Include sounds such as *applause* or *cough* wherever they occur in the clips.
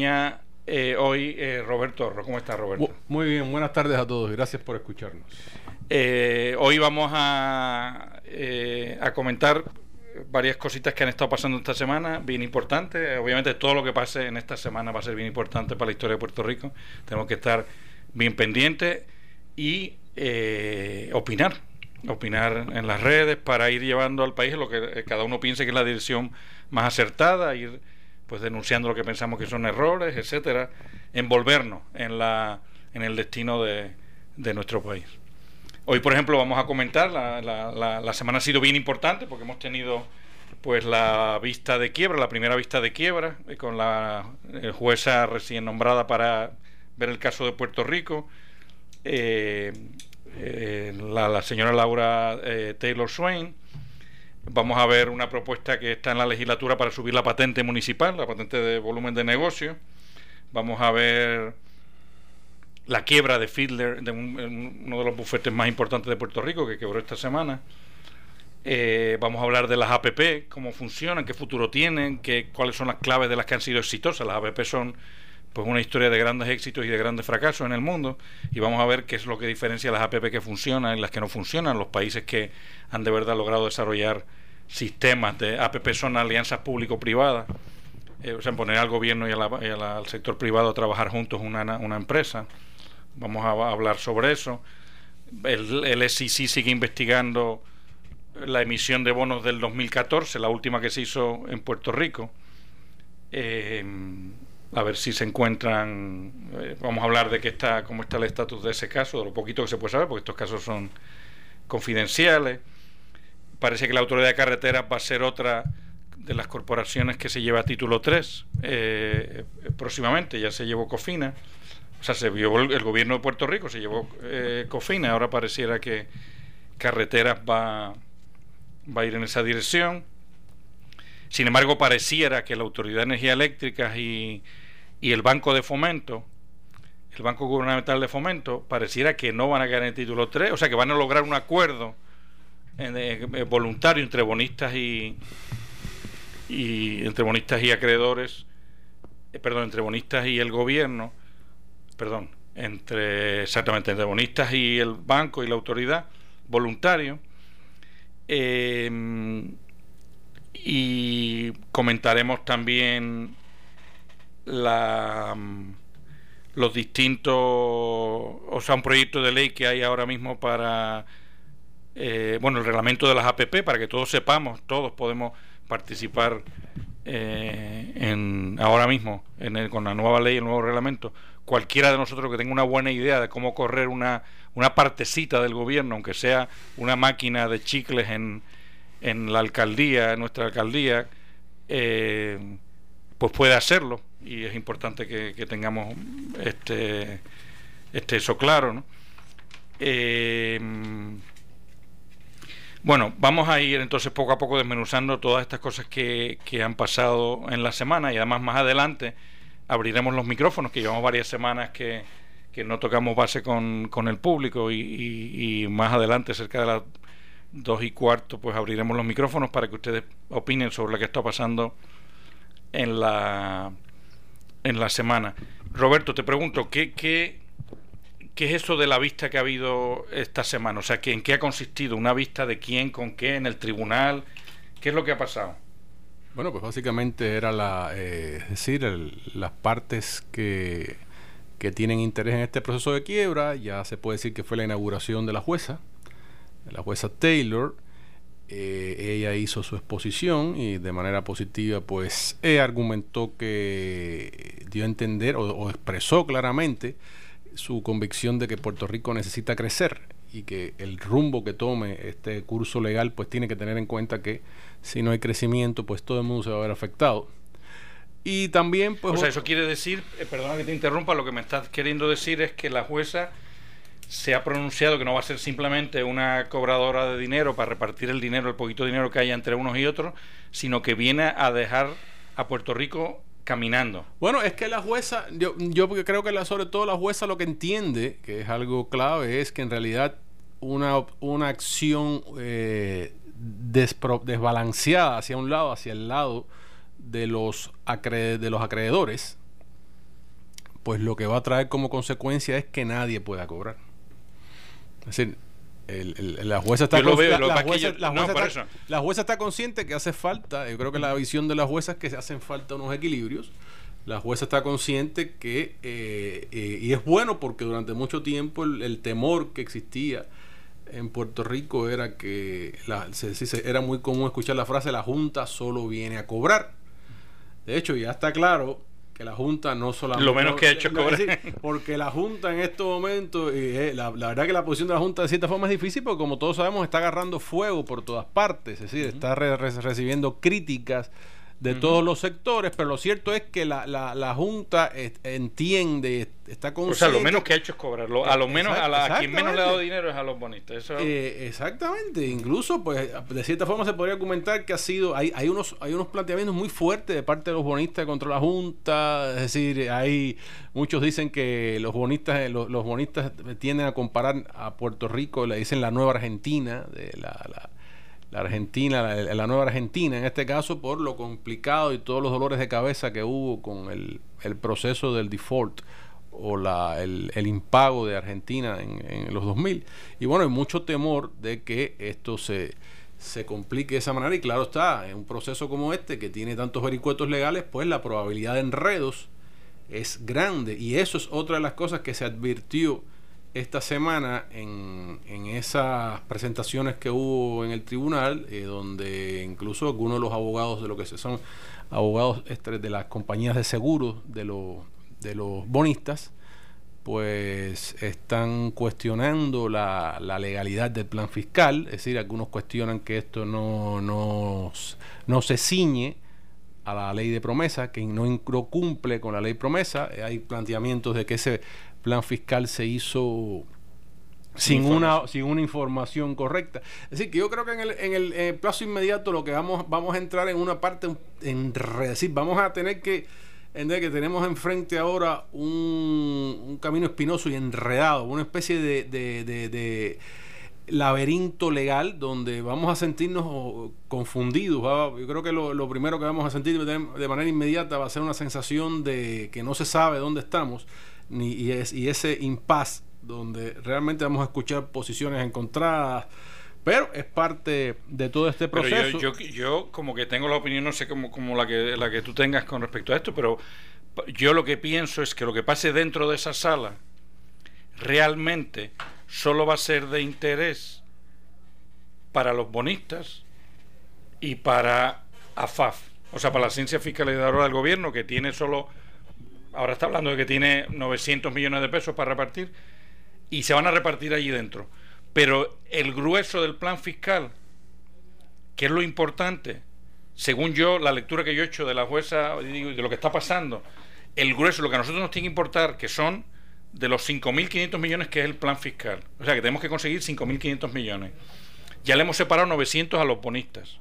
Eh, hoy eh, Roberto ¿Cómo está Roberto? Muy bien, buenas tardes a todos. Gracias por escucharnos. Eh, hoy vamos a, a comentar varias cositas que han estado pasando esta semana, bien importantes. Obviamente todo lo que pase en esta semana va a ser bien importante para la historia de Puerto Rico. Tenemos que estar bien pendientes y opinar. Opinar en las redes para ir llevando al país lo que cada uno piense que es la dirección más acertada, ir pues denunciando lo que pensamos que son errores, etcétera, envolvernos en la en el destino de, de nuestro país. Hoy, por ejemplo, vamos a comentar, la, la, la, semana ha sido bien importante porque hemos tenido pues la vista de quiebra, la primera vista de quiebra, eh, con la eh, jueza recién nombrada para ver el caso de Puerto Rico, eh, la, la, señora Laura Taylor Swain, Vamos a ver una propuesta que está en la legislatura para subir la patente municipal, la patente de volumen de negocio. Vamos a ver la quiebra de Fiedler, de uno de los bufetes más importantes de Puerto Rico, que quebró esta semana. Eh, vamos a hablar de las APP, cómo funcionan, qué futuro tienen, qué, cuáles son las claves de las que han sido exitosas. Las APP son pues una historia de grandes éxitos y de grandes fracasos en el mundo y vamos a ver qué es lo que diferencia las APP que funcionan y las que no funcionan, los países que han de verdad logrado desarrollar sistemas de APP son alianzas público-privadas, eh, o sea, poner al gobierno y, al sector privado a trabajar juntos una, una empresa. Vamos a, hablar sobre eso. El, el SEC sigue investigando la emisión de bonos del 2014, la última que se hizo en Puerto Rico. Eh, a ver si se encuentran. Eh, vamos a hablar de qué está, cómo está el estatus de ese caso, de lo poquito que se puede saber, porque estos casos son confidenciales. Parece que la autoridad de carreteras va a ser otra de las corporaciones que se lleva título 3 eh, próximamente. Ya se llevó Cofina, o sea, se llevó el, gobierno de Puerto Rico, se llevó eh, Cofina. Ahora pareciera que carreteras va, va a ir en esa dirección. Sin embargo, pareciera que la Autoridad de Energía Eléctrica y, y el Banco de Fomento, el Banco Gubernamental de Fomento, pareciera que no van a caer en título 3, o sea que van a lograr un acuerdo eh, eh, voluntario entre bonistas y, entre bonistas y acreedores, eh, perdón, entre bonistas y el gobierno, perdón, entre exactamente entre bonistas y el banco y la autoridad, voluntario. y comentaremos también la, los distintos, o sea, un proyecto de ley que hay ahora mismo para eh, bueno, el reglamento de las APP, para que todos sepamos, todos podemos participar eh, en, ahora mismo en con la nueva ley, el nuevo reglamento. Cualquiera de nosotros que tenga una buena idea de cómo correr una, una partecita del gobierno, aunque sea una máquina de chicles en, en la alcaldía, en nuestra alcaldía, eh, pues puede hacerlo. Y es importante que, tengamos este, este eso claro. Eh, bueno, vamos a ir entonces poco a poco desmenuzando todas estas cosas que, que han pasado en la semana y además más adelante abriremos los micrófonos, que llevamos varias semanas que, que no tocamos base con, con el público y, y, más adelante, cerca de las dos y cuarto, pues abriremos los micrófonos para que ustedes opinen sobre lo que está pasando en la, en la semana. Roberto, te pregunto, ¿qué, qué, ¿Qué es eso de la vista que ha habido esta semana? O sea, ¿en qué ha consistido? ¿Una vista de quién, con qué, en el tribunal? ¿Qué es lo que ha pasado? Bueno, pues básicamente era la, eh, es decir, las partes que, que tienen interés en este proceso de quiebra. Ya se puede decir que fue la inauguración de la jueza, la jueza Taylor. Eh, ella hizo su exposición y de manera positiva, pues, argumentó que dio a entender o expresó claramente su convicción de que Puerto Rico necesita crecer y que el rumbo que tome este curso legal pues tiene que tener en cuenta que si no hay crecimiento pues todo el mundo se va a ver afectado. Y también pues... O sea, eso quiere decir, eh, perdona que te interrumpa, lo que me estás queriendo decir es que la jueza se ha pronunciado que no va a ser simplemente una cobradora de dinero para repartir el dinero, el poquito dinero que haya entre unos y otros, sino que viene a dejar a Puerto Rico caminando. Bueno, es que la jueza, yo, yo creo que la, sobre todo la jueza lo que entiende, que es algo clave, es que en realidad una, una acción eh, desbalanceada hacia un lado, hacia el lado de los, de los acreedores, pues lo que va a traer como consecuencia es que nadie pueda cobrar. Es decir, la jueza está la, jueza está consciente que hace falta, yo creo que la visión de la jueza es que hacen falta unos equilibrios. La jueza está consciente que, eh, eh, y es bueno porque durante mucho tiempo el, temor que existía en Puerto Rico era que la, era muy común escuchar la frase la Junta solo viene a cobrar. De hecho, ya está claro que la Junta no solamente... Lo menos que ha hecho *laughs* es cobrar. porque la Junta en estos momentos, eh, la, verdad que la posición de la Junta de cierta forma es difícil porque como todos sabemos está agarrando fuego por todas partes, es decir, está recibiendo críticas de todos los sectores, pero lo cierto es que la, la, la Junta entiende, está consciente. O sea, lo menos que ha hecho es cobrarlo. A lo menos, a, quien menos le ha dado dinero es a los bonistas. Eso... Eh, exactamente. Incluso, pues, de cierta forma se podría argumentar que ha sido, hay, hay unos, hay unos planteamientos muy fuertes de parte de los bonistas contra la Junta. Es decir, hay muchos dicen que los bonistas, eh, los, los bonistas tienden a comparar a Puerto Rico, le dicen la nueva Argentina, de la la Argentina, la, nueva Argentina, en este caso por lo complicado y todos los dolores de cabeza que hubo con el, proceso del default o la, el, impago de Argentina en, los 2000. Y bueno, hay mucho temor de que esto se, se complique de esa manera y claro está, en un proceso como este que tiene tantos vericuetos legales, pues la probabilidad de enredos es grande y eso es otra de las cosas que se advirtió esta semana en, en, esas presentaciones que hubo en el tribunal, eh, donde incluso algunos de los abogados de lo que se son abogados este, de las compañías de seguros de, los de los bonistas, pues están cuestionando la, la, legalidad del plan fiscal, es decir, algunos cuestionan que esto no, no, no se ciñe a la ley de promesa, que no, no cumple con la ley promesa, hay planteamientos de que ese plan fiscal se hizo sin una, sin una información correcta. Es decir, que yo creo que en el, en el, plazo inmediato lo que vamos, vamos a entrar en una parte, en decir, vamos a tener que entender que tenemos enfrente ahora un, un camino espinoso y enredado, una especie de, de, de, laberinto legal donde vamos a sentirnos confundidos. Yo creo que lo, lo primero que vamos a sentir de manera inmediata va a ser una sensación de que no se sabe dónde estamos ni, y, es, y ese impasse donde realmente vamos a escuchar posiciones encontradas. Pero es parte de todo este proceso. yo, yo, como que tengo la opinión, no sé como, como la, que, la que tú tengas con respecto a esto, pero yo lo que pienso es que lo que pase dentro de esa sala realmente solo va a ser de interés para los bonistas y para AFAF, o sea, para la ciencia fiscalizadora del gobierno, que tiene solo ahora está hablando de que tiene 900 millones de pesos para repartir y se van a repartir allí dentro. Pero el grueso del plan fiscal, que es lo importante, según yo, la lectura que yo he hecho de la jueza y de lo que está pasando, el grueso, lo que a nosotros nos tiene que importar, que son de los 5.500 millones que es el plan fiscal. O sea, que tenemos que conseguir 5.500 millones. Ya le hemos separado 900 a los bonistas.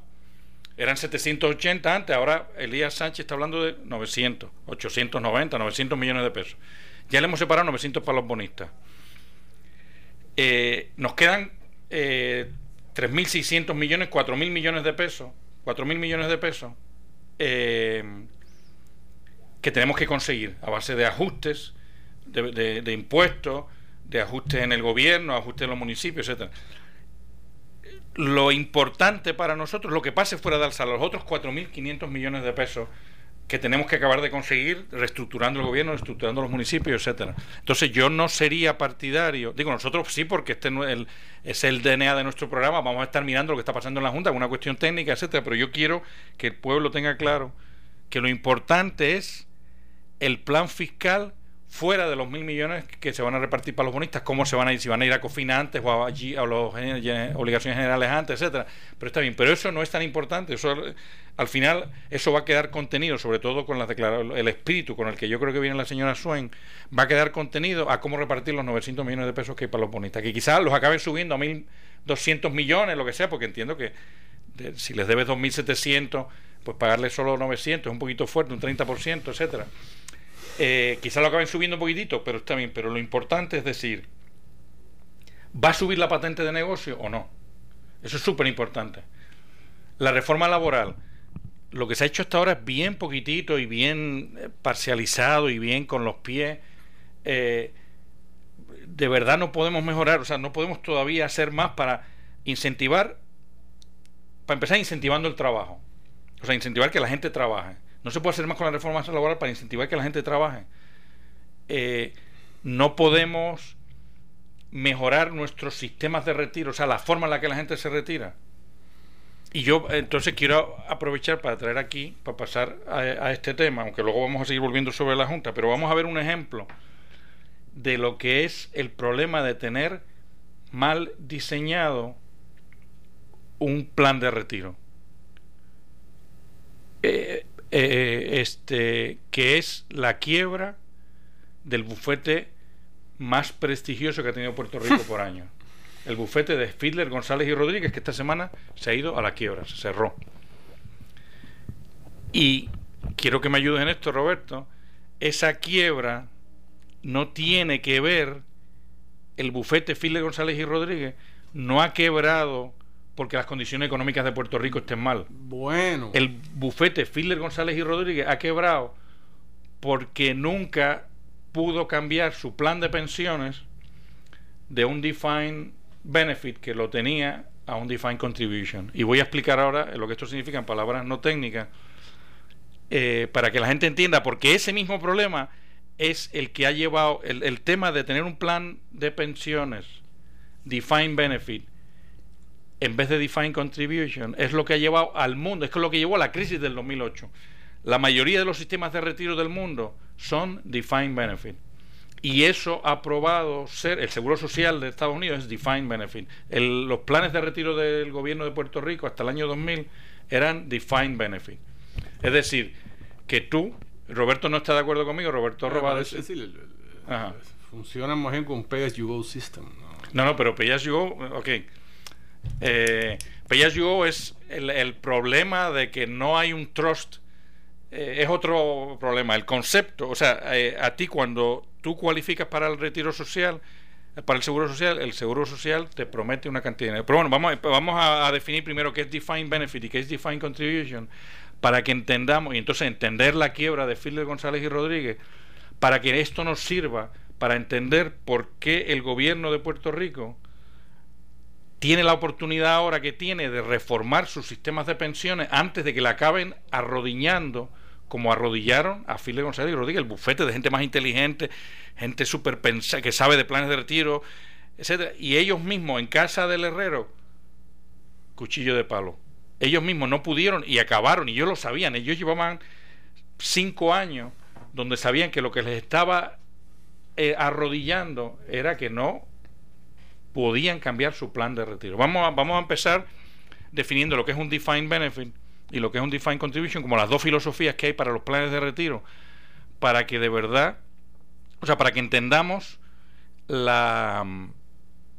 Eran 780 antes, ahora Elías Sánchez está hablando de 900, 890, 900 millones de pesos. Ya le hemos separado 900 para los bonistas. Eh, nos quedan eh, 3.600 millones, 4.000 millones de pesos, 4.000 millones de pesos eh, que tenemos que conseguir a base de ajustes, de, de impuestos, de ajustes en el gobierno, ajustes en los municipios, etcétera lo importante para nosotros, lo que pase fuera de Alza, los otros 4.500 millones de pesos que tenemos que acabar de conseguir reestructurando el gobierno, reestructurando los municipios, etcétera. Entonces yo no sería partidario, digo nosotros sí porque este es el DNA de nuestro programa, vamos a estar mirando lo que está pasando en la Junta, una cuestión técnica, etcétera, pero yo quiero que el pueblo tenga claro que lo importante es el plan fiscal fuera de los mil millones que se van a repartir para los bonistas, cómo se van a ir, si van a ir a Cofina antes o a, las obligaciones generales antes, etcétera. Pero está bien, pero eso no es tan importante. Eso al final eso va a quedar contenido, sobre todo con las el espíritu con el que yo creo que viene la señora Swain, va a quedar contenido a cómo repartir los 900 millones de pesos que hay para los bonistas, que quizás los acaben subiendo a 1.200 millones, lo que sea, porque entiendo que si les debes 2.700, pues pagarles solo 900 es un poquito fuerte, un 30%, etcétera. Eh, quizá lo acaben subiendo un poquitito, pero está bien. Pero lo importante es decir, ¿va a subir la patente de negocio o no? Eso es súper importante. La reforma laboral, lo que se ha hecho hasta ahora es bien poquitito y bien eh, parcializado y bien con los pies eh, de verdad no podemos mejorar, o sea, no podemos todavía hacer más para incentivar, para empezar incentivando el trabajo, o sea, incentivar que la gente trabaje. No se puede hacer más con la reforma laboral para incentivar que la gente trabaje. Eh, no podemos mejorar nuestros sistemas de retiro, o sea, la forma en la que la gente se retira. Y yo entonces quiero aprovechar para traer aquí, para pasar a, este tema, aunque luego vamos a seguir volviendo sobre la Junta, pero vamos a ver un ejemplo de lo que es el problema de tener mal diseñado un plan de retiro. Eh, eh, este, que es la quiebra del bufete más prestigioso que ha tenido Puerto Rico por año. El bufete de Fiedler, González y Rodríguez, que esta semana se ha ido a la quiebra, se cerró. Y quiero que me ayudes en esto, Roberto. Esa quiebra no tiene que ver, el bufete Fiedler, González y Rodríguez no ha quebrado porque las condiciones económicas de Puerto Rico estén mal. Bueno. El bufete Fiedler, González y Rodríguez ha quebrado porque nunca pudo cambiar su plan de pensiones de un defined benefit que lo tenía a un defined contribution. Y voy a explicar ahora lo que esto significa en palabras no técnicas eh, para que la gente entienda, porque ese mismo problema es el que ha llevado el, el tema de tener un plan de pensiones defined benefit en vez de defined contribution es lo que ha llevado al mundo, es lo que llevó a la crisis del 2008. La mayoría de los sistemas de retiro del mundo son defined benefit. Y eso ha probado ser, el Seguro Social de Estados Unidos es defined benefit. los planes de retiro del gobierno de Puerto Rico hasta el año 2000 eran defined benefit. Es decir, que tú, Roberto no está de acuerdo conmigo, Roberto Roba es, decir, funciona más bien con Pay As You Go System. No, no, pero Pay As You Go, ok. Eh, es el, problema de que no hay un trust eh, es otro problema. El concepto, o sea, eh, a ti cuando tú cualificas para el retiro social, para el seguro social, el seguro social te promete una cantidad de dinero. Pero bueno, vamos, vamos a, definir primero qué es defined benefit y qué es defined contribution para que entendamos, y entonces entender la quiebra de Philip González y Rodríguez, para que esto nos sirva para entender por qué el gobierno de Puerto Rico tiene la oportunidad ahora que tiene de reformar sus sistemas de pensiones antes de que le acaben arrodillando como arrodillaron a File González y Rodríguez, el bufete de gente más inteligente, gente súper que sabe de planes de retiro, etcétera, y ellos mismos en casa del herrero, cuchillo de palo. Ellos mismos no pudieron y acabaron, y ellos lo sabían, ellos llevaban cinco años donde sabían que lo que les estaba eh, arrodillando era que no podían cambiar su plan de retiro. Vamos a, vamos a empezar definiendo lo que es un defined benefit y lo que es un defined contribution como las dos filosofías que hay para los planes de retiro para que de verdad, o sea, para que entendamos la,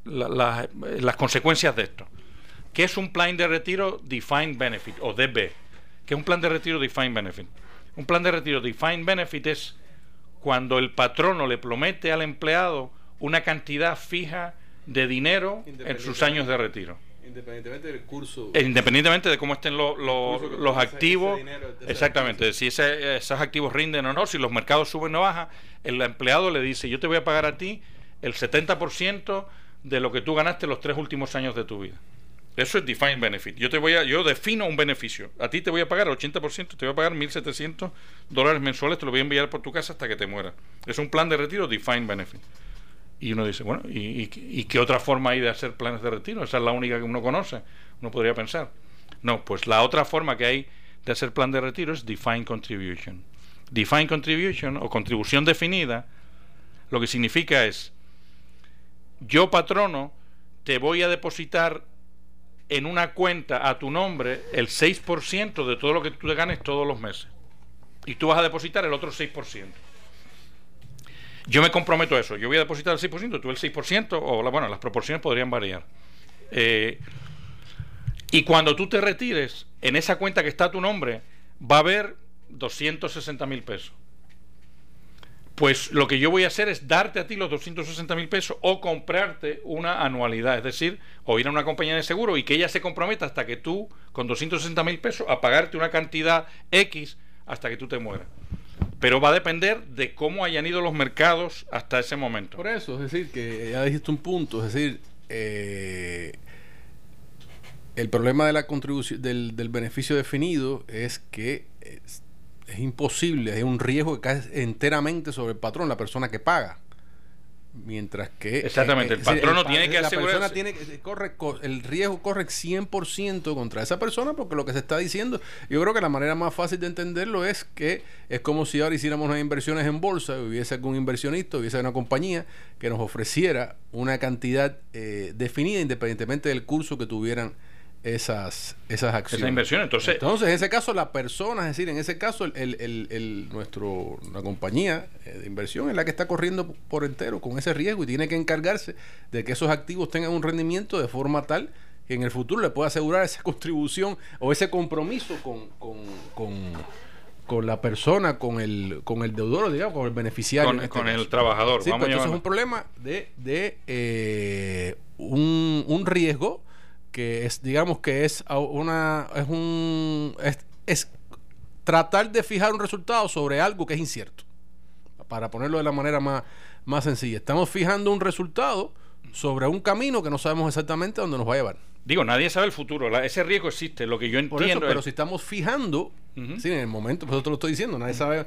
las consecuencias de esto. ¿Qué es un plan de retiro defined benefit o DB? ¿Qué es un plan de retiro defined benefit? Un plan de retiro defined benefit es cuando el patrono le promete al empleado una cantidad fija de dinero en sus años de retiro. Independientemente del curso. Independientemente de cómo estén los activos. exactamente. Si esos activos rinden o no, si los mercados suben o bajan, el empleado le dice: Yo te voy a pagar a ti el 70% de lo que tú ganaste los tres últimos años de tu vida. Eso es defined benefit. Yo te voy a, yo defino un beneficio. A ti te voy a pagar el 80%, te voy a pagar 1.700 dólares mensuales, te lo voy a enviar por tu casa hasta que te mueras. Es un plan de retiro defined benefit. Y uno dice, bueno, ¿y, qué otra forma hay de hacer planes de retiro? Esa es la única que uno conoce, uno podría pensar. No, pues la otra forma que hay de hacer plan de retiro es defined contribution. Defined contribution o contribución definida, lo que significa es, yo patrono, te voy a depositar en una cuenta a tu nombre el 6% de todo lo que tú te ganes todos los meses. Y tú vas a depositar el otro 6%. Yo me comprometo a eso. Yo voy a depositar el 6%, tú el 6%, o bueno, las proporciones podrían variar. Eh, y cuando tú te retires, en esa cuenta que está tu nombre, va a haber 260 mil pesos. Pues lo que yo voy a hacer es darte a ti los 260 mil pesos o comprarte una anualidad, es decir, o ir a una compañía de seguro y que ella se comprometa hasta que tú, con 260 mil pesos, a pagarte una cantidad X hasta que tú te mueras. Pero va a depender de cómo hayan ido los mercados hasta ese momento. Por eso, es decir, que ya dijiste un punto, es decir, eh, el problema de la contribución del, del beneficio definido es que es, es imposible, es un riesgo que cae enteramente sobre el patrón, la persona que paga. Mientras que. Exactamente, el patrón no tiene que asegurarse. La persona tiene que. Corre, el riesgo corre 100% contra esa persona porque lo que se está diciendo. Yo creo que la manera más fácil de entenderlo es que es como si ahora hiciéramos unas inversiones en bolsa, hubiese algún inversionista, hubiese una compañía que nos ofreciera una cantidad eh, definida independientemente del curso que tuvieran esas, esas acciones. Esa inversión, entonces. Entonces, en ese caso, la persona, es decir, en ese caso, el, el, el, nuestro, la compañía eh, de inversión es la que está corriendo por entero con ese riesgo y tiene que encargarse de que esos activos tengan un rendimiento de forma tal que en el futuro le pueda asegurar esa *laughs* contribución o ese compromiso con, con, con, la persona, con el, con el deudor, digamos, con el beneficiario. Con, este el trabajador. Sí, entonces es un problema de, de eh, un, un riesgo que es, digamos que es una, es un, es, tratar de fijar un resultado sobre algo que es incierto. Para ponerlo de la manera más, más sencilla. Estamos fijando un resultado sobre un camino que no sabemos exactamente dónde nos va a llevar. Digo, nadie sabe el futuro, ese riesgo existe, lo que yo entiendo. pero si estamos fijando, sí, en el momento, pues te lo estoy diciendo, nadie sabe,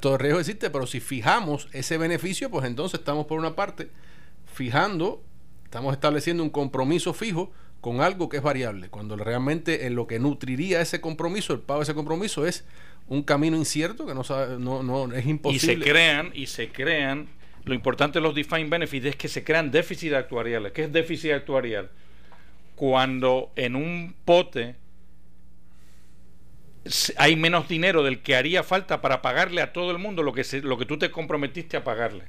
todo el riesgo existe, pero si fijamos ese beneficio, pues entonces estamos por una parte fijando, estamos estableciendo un compromiso fijo con algo que es variable, cuando realmente en lo que nutriría ese compromiso, el pago de ese compromiso es un camino incierto que no sabe, no, no es imposible. Y se crean, y se crean, lo importante de los defined benefits es que se crean déficits actuariales. ¿Qué es déficit actuarial? Cuando en un pote hay menos dinero del que haría falta para pagarle a todo el mundo lo que, lo que tú te comprometiste a pagarle.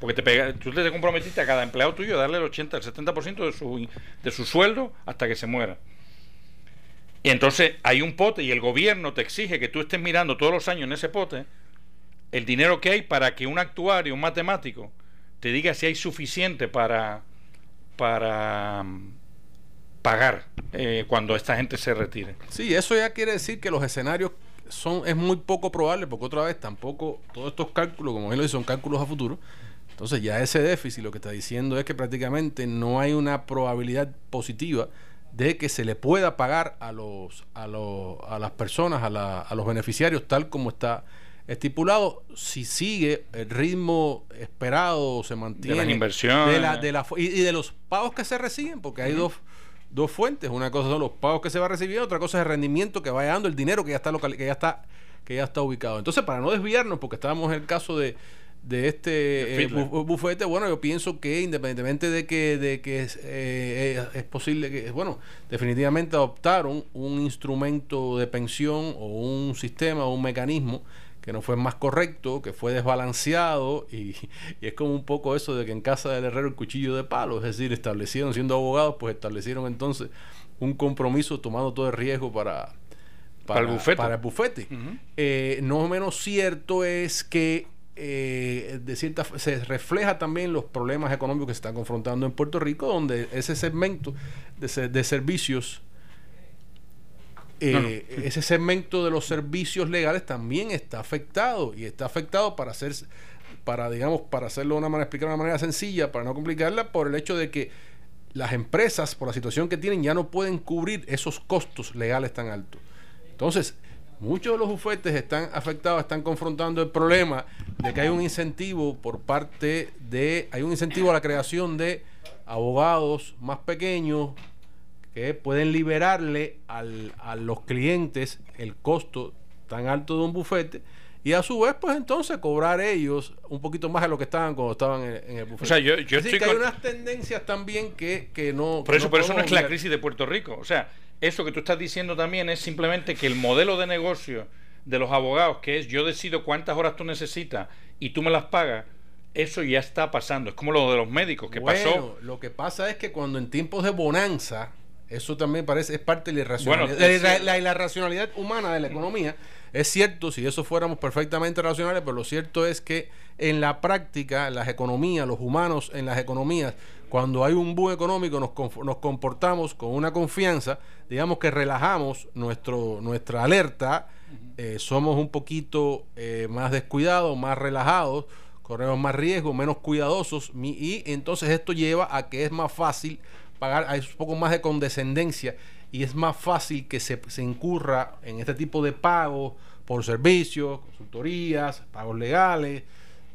Porque te tú te comprometiste a cada empleado tuyo a darle el 80, el 70% de su, de su sueldo hasta que se muera. Y entonces hay un pote y el gobierno te exige que tú estés mirando todos los años en ese pote el dinero que hay para que un actuario, un matemático, te diga si hay suficiente para, para pagar eh, cuando esta gente se retire. Sí, eso ya quiere decir que los escenarios son es muy poco probable, porque otra vez tampoco todos estos cálculos, como él lo dice, son cálculos a futuro. Entonces ya ese déficit lo que está diciendo es que prácticamente no hay una probabilidad positiva de que se le pueda pagar a los a, los, a las personas, a, la, a los beneficiarios tal como está estipulado si sigue el ritmo esperado se mantiene de las inversiones de la, de la, y, de los pagos que se reciben porque hay dos, dos fuentes. Una cosa son los pagos que se va a recibir otra cosa es el rendimiento que vaya dando el dinero que ya está local, que ya está que ya está ubicado. Entonces para no desviarnos porque estábamos en el caso de de este eh, bufete, bueno, yo pienso que independientemente de que, de que es, eh, es, posible que, bueno, definitivamente adoptaron un instrumento de pensión o un sistema o un mecanismo que no fue más correcto, que fue desbalanceado y, y, es como un poco eso de que en casa del herrero el cuchillo de palo, es decir, establecieron, siendo abogados, pues establecieron entonces un compromiso tomando todo el riesgo para, para, el bufete. Para el bufete. Eh, no menos cierto es que eh, de cierta se refleja también los problemas económicos que se están confrontando en Puerto Rico, donde ese segmento de, de servicios, eh, ese segmento de los servicios legales también está afectado y está afectado para hacer, para digamos, para hacerlo de una manera, explicar de una manera sencilla, para no complicarla, por el hecho de que las empresas, por la situación que tienen, ya no pueden cubrir esos costos legales tan altos. Entonces, Muchos de los bufetes están afectados, están confrontando el problema de que hay un incentivo por parte de, hay un incentivo a la creación de abogados más pequeños que pueden liberarle al, a los clientes el costo tan alto de un bufete y a su vez pues entonces cobrar ellos un poquito más de lo que estaban cuando estaban en, el bufete. O sea, yo, yo estoy que hay unas tendencias también que, que no... Por eso, por eso no es la crisis de Puerto Rico. O sea, eso que tú estás diciendo también es simplemente que el modelo de negocio de los abogados, que es yo decido cuántas horas tú necesitas y tú me las pagas, eso ya está pasando. Es como lo de los médicos que bueno, pasó. Lo que pasa es que cuando en tiempos de bonanza, eso también parece, es parte de la irracionalidad, la, la, humana de la economía. Es cierto, si eso fuéramos perfectamente racionales, pero lo cierto es que en la práctica, las economías, los humanos en las economías, cuando hay un boom económico nos, nos comportamos con una confianza, digamos que relajamos nuestro, nuestra alerta eh, somos un poquito eh, más descuidados, más relajados, corremos más riesgo, menos cuidadosos y entonces esto lleva a que es más fácil pagar, hay un poco más de condescendencia y es más fácil que se, se incurra en este tipo de pagos por servicios, consultorías, pagos legales,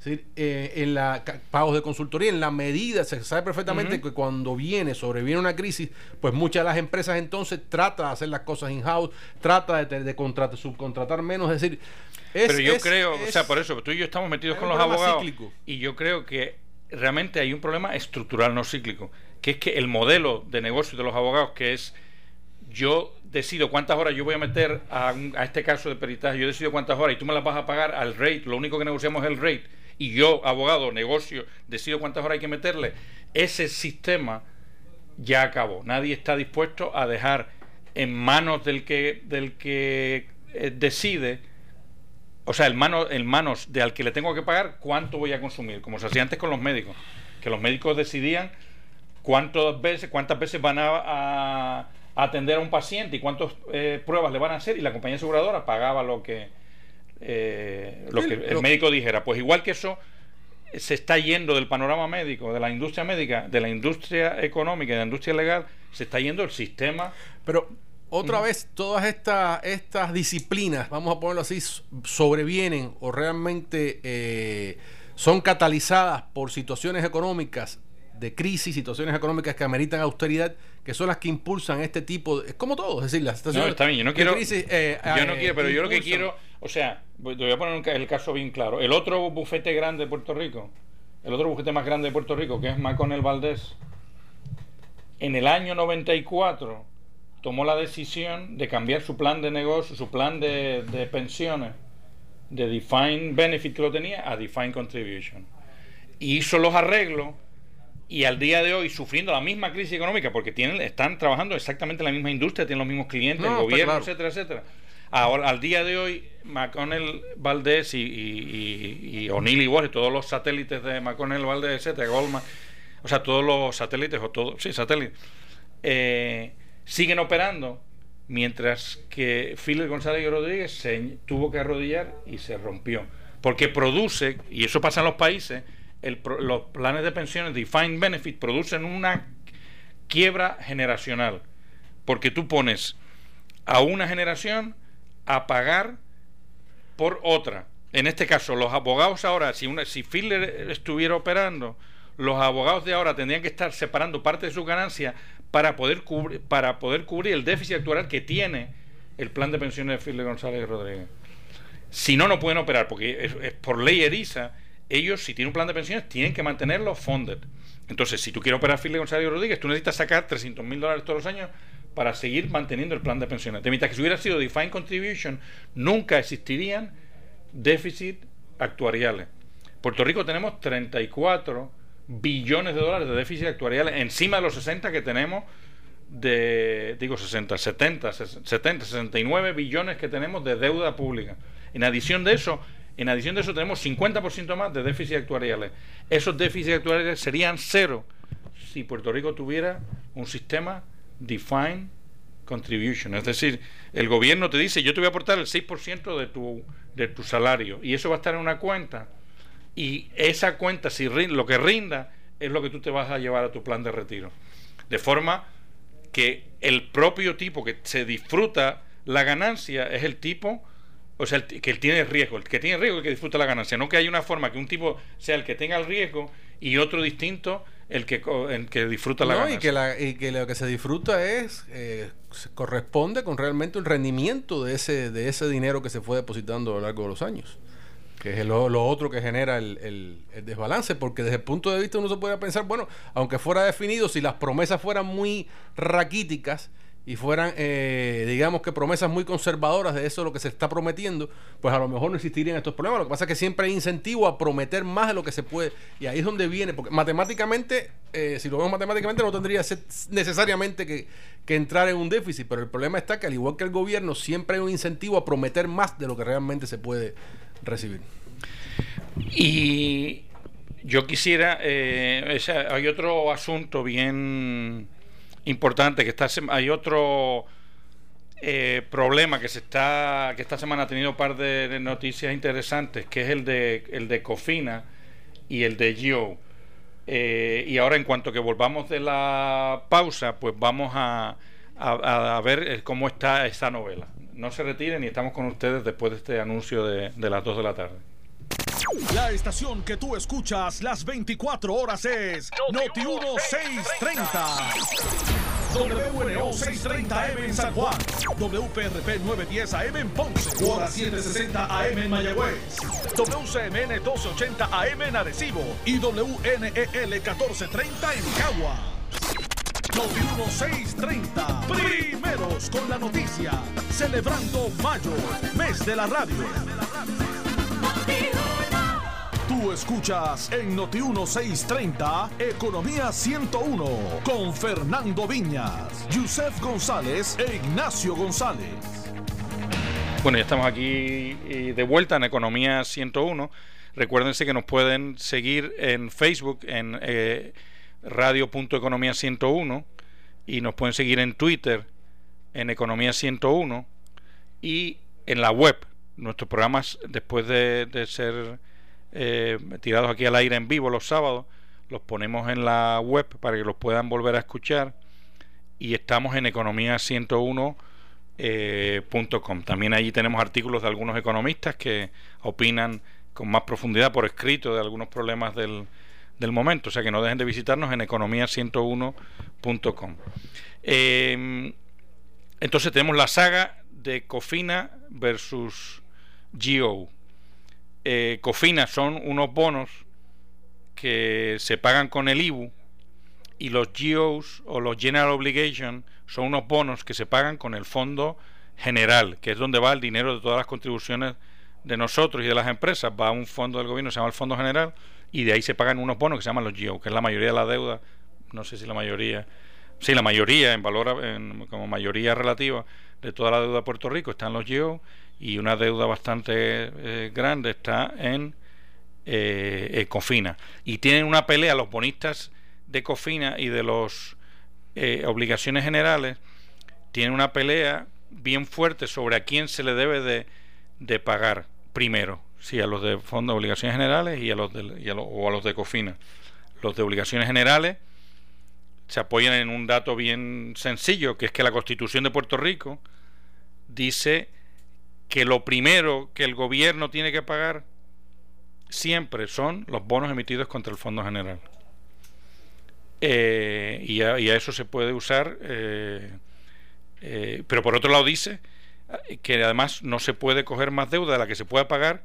eh, en la pagos de consultoría, en la medida, se sabe perfectamente que cuando viene, sobreviene una crisis, pues muchas de las empresas entonces tratan de hacer las cosas in-house, trata de, de contratar, subcontratar menos, es decir... Pero yo creo, o sea, por eso, tú y yo estamos metidos con los abogados y yo creo que realmente hay un problema estructural, no cíclico, que es que el modelo de negocio de los abogados, que es yo decido cuántas horas yo voy a meter a, a este caso de peritaje, yo decido cuántas horas y tú me las vas a pagar al rate, lo único que negociamos es el rate y yo, abogado, negocio, decido cuántas horas hay que meterle, ese sistema ya acabó. Nadie está dispuesto a dejar en manos del que, del que eh, decide, o sea, en manos, en manos de al que le tengo que pagar cuánto voy a consumir, como se hacía antes con los médicos, que los médicos decidían cuántas veces, cuántas veces van a, atender a un paciente y cuántas eh, pruebas le van a hacer y la compañía aseguradora pagaba lo que eh, lo que el médico dijera. Pues igual que eso se está yendo del panorama médico, de la industria médica, de la industria económica, de la industria legal, se está yendo el sistema. Pero otra vez, todas estas, estas disciplinas, vamos a ponerlo así, sobrevienen o realmente eh, son catalizadas por situaciones económicas de crisis, situaciones económicas que ameritan austeridad, que son las que impulsan este tipo de... Es como todo, es decir, las situaciones no, está bien, yo no quiero... Eh, yo no quiero, pero yo lo que quiero o sea, te voy a poner el caso bien claro. El otro bufete grande de Puerto Rico, el otro bufete más grande de Puerto Rico, que es Maconel Valdés, en el año 94 tomó la decisión de cambiar su plan de negocio, su plan de, de pensiones, de Defined Benefit que lo tenía, a Defined Contribution. Y hizo los arreglos y al día de hoy sufriendo la misma crisis económica porque tienen están trabajando exactamente en la misma industria, tienen los mismos clientes, el gobierno, etcétera, etcétera. Ahora, al día de hoy, McConnell Valdés y, y, y, O'Neill y todos los satélites de McConnell Valdés, etcétera, Goldman, o sea, todos los satélites, o todos, sí, satélites, eh, siguen operando, mientras que Philip González Rodríguez se tuvo que arrodillar y se rompió. Porque produce, y eso pasa en los países, el, los planes de pensiones, Defined Benefit, producen una quiebra generacional. Porque tú pones a una generación a pagar por otra. En este caso, los abogados ahora, si, una, si Filler estuviera operando, los abogados de ahora tendrían que estar separando parte de su ganancia para poder, cubrir, para poder cubrir el déficit actual que tiene el plan de pensiones de Filler González Rodríguez. Si no, no pueden operar, porque es, por ley ERISA, ellos, si tienen un plan de pensiones, tienen que mantenerlo funded. Entonces, si tú quieres operar Filler González Rodríguez, tú necesitas sacar 300 mil dólares todos los años para seguir manteniendo el plan de pensiones. De mientras que si hubiera sido defined contribution, nunca existirían déficit actuariales. Puerto Rico tenemos 34 billones de dólares de déficit actuariales encima de los 60 que tenemos de digo 60, 70, 70, 69 billones que tenemos de deuda pública. En adición de eso, en adición de eso tenemos 50% más de déficit actuariales. Esos déficits actuariales serían cero si Puerto Rico tuviera un sistema define contribution. Es decir, el gobierno te dice, yo te voy a aportar el 6% de tu, de tu salario y eso va a estar en una cuenta y esa cuenta, si lo que rinda, es lo que tú te vas a llevar a tu plan de retiro. De forma que el propio tipo que se disfruta la ganancia es el tipo, o sea, el, que tiene riesgo, el que tiene riesgo es el que disfruta la ganancia, no que hay una forma que un tipo sea el que tenga el riesgo y otro distinto el que, el que disfruta la no, Y que, la, y que lo que se disfruta es, eh, corresponde con realmente un rendimiento de ese, de ese dinero que se fue depositando a lo largo de los años. Que es lo, lo otro que genera el, el, desbalance, porque desde el punto de vista uno se puede pensar, bueno, aunque fuera definido, si las promesas fueran muy raquíticas, y fueran, eh, digamos que promesas muy conservadoras de eso lo que se está prometiendo, pues a lo mejor no existirían estos problemas. Lo que pasa es que siempre hay incentivo a prometer más de lo que se puede. Y ahí es donde viene, porque matemáticamente, eh, si lo vemos matemáticamente, no tendría necesariamente que, que, entrar en un déficit, pero el problema está que al igual que el gobierno, siempre hay un incentivo a prometer más de lo que realmente se puede recibir. Y yo quisiera, eh, hay otro asunto bien importante que está hay otro eh, problema que se está que esta semana ha tenido un par de noticias interesantes, que es el de el de Cofina y el de Gio. Eh, y ahora en cuanto que volvamos de la pausa, pues vamos a, a, ver eh, cómo está esa novela. No se retiren y estamos con ustedes después de este anuncio de, de las 2 de la tarde. La estación que tú escuchas las 24 horas es Noti 1630. WNO 630 AM en San Juan. WPRP 910 AM en Ponce. Hora 760 AM en Mayagüez. WCMN 1280 AM en Arecibo. Y WNEL 1430 en Cagua. Noti 1630. Primeros con la noticia. Celebrando mayo, mes de la radio. Tú escuchas en Noti 1630 Economía 101 con Fernando Viñas, Yusef González e Ignacio González. Bueno, ya estamos aquí de vuelta en Economía 101. Recuérdense que nos pueden seguir en Facebook en eh, radio.economía 101 y nos pueden seguir en Twitter en Economía 101 y en la web. Nuestros programas, después de, de ser eh, tirados aquí al aire en vivo los sábados, los ponemos en la web para que los puedan volver a escuchar y estamos en economía101.com. Eh, También allí tenemos artículos de algunos economistas que opinan con más profundidad por escrito de algunos problemas del, del momento, o sea que no dejen de visitarnos en economía101.com. Em, entonces tenemos la saga de Cofina versus Geo eh, COFINA son unos bonos que se pagan con el IBU y los GOs o los General Obligation son unos bonos que se pagan con el fondo general, que es donde va el dinero de todas las contribuciones de nosotros y de las empresas. Va a un fondo del gobierno, se llama el Fondo General, y de ahí se pagan unos bonos que se llaman los GO, que es la mayoría de la deuda, no sé si la mayoría, sí, la mayoría, en valor, en, como mayoría relativa de toda la deuda de Puerto Rico están los GO, y una deuda bastante eh, grande está en eh, Cofina. Y tienen una pelea los bonistas de Cofina y de los eh, obligaciones generales, tienen una pelea bien fuerte sobre a quién se le debe de, de pagar primero, si a los de Fondo de Obligaciones Generales y a los de, o a los de Cofina. Los de Obligaciones Generales se apoyan en un dato bien sencillo, que es que la Constitución de Puerto Rico dice que lo primero que el gobierno tiene que pagar siempre son los bonos emitidos contra el Fondo General. Eh, y, a, eso se puede usar, eh, eh, pero por otro lado dice que además no se puede coger más deuda de la que se pueda pagar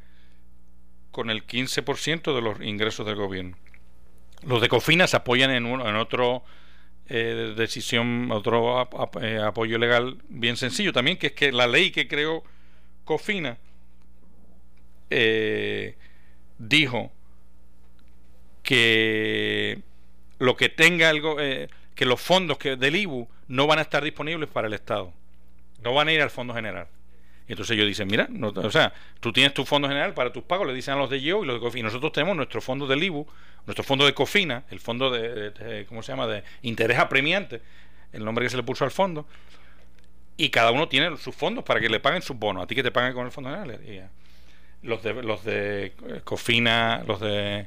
con el 15% de los ingresos del gobierno. Los de Cofina se apoyan en, uno, en otro decisión, otro apoyo legal bien sencillo también, que es que la ley que creó Cofina eh, dijo que lo que tenga algo, eh, que los fondos que del IBU no van a estar disponibles para el Estado, no van a ir al Fondo General. Y entonces ellos dicen, mira, o sea, tú tienes tu fondo general para tus pagos, le dicen a los de GIO y los de Cofina. Nosotros tenemos nuestro fondo del IBU, nuestro fondo de Cofina, el fondo de, ¿cómo se llama?, de interés apremiante, el nombre que se le puso al fondo, y cada uno tiene sus fondos para que le paguen sus bonos. A ti que te paguen con el fondo general. los de los de eh, Cofina, los de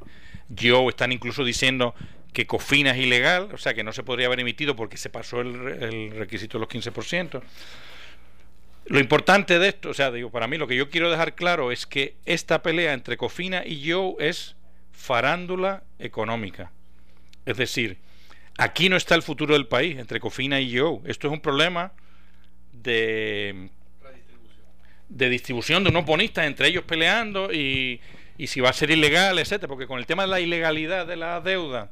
Gio están incluso diciendo que Cofina es ilegal, o sea que no se podría haber emitido porque se pasó el, requisito de los 15%. Lo importante de esto, o sea, digo, para mí lo que yo quiero dejar claro es que esta pelea entre Cofina y Joe es farándula económica. Es decir, aquí no está el futuro del país entre Cofina y Joe. Esto es un problema de, de distribución de unos bonistas entre ellos peleando y, y si va a ser ilegal, etcétera, porque con el tema de la ilegalidad de la deuda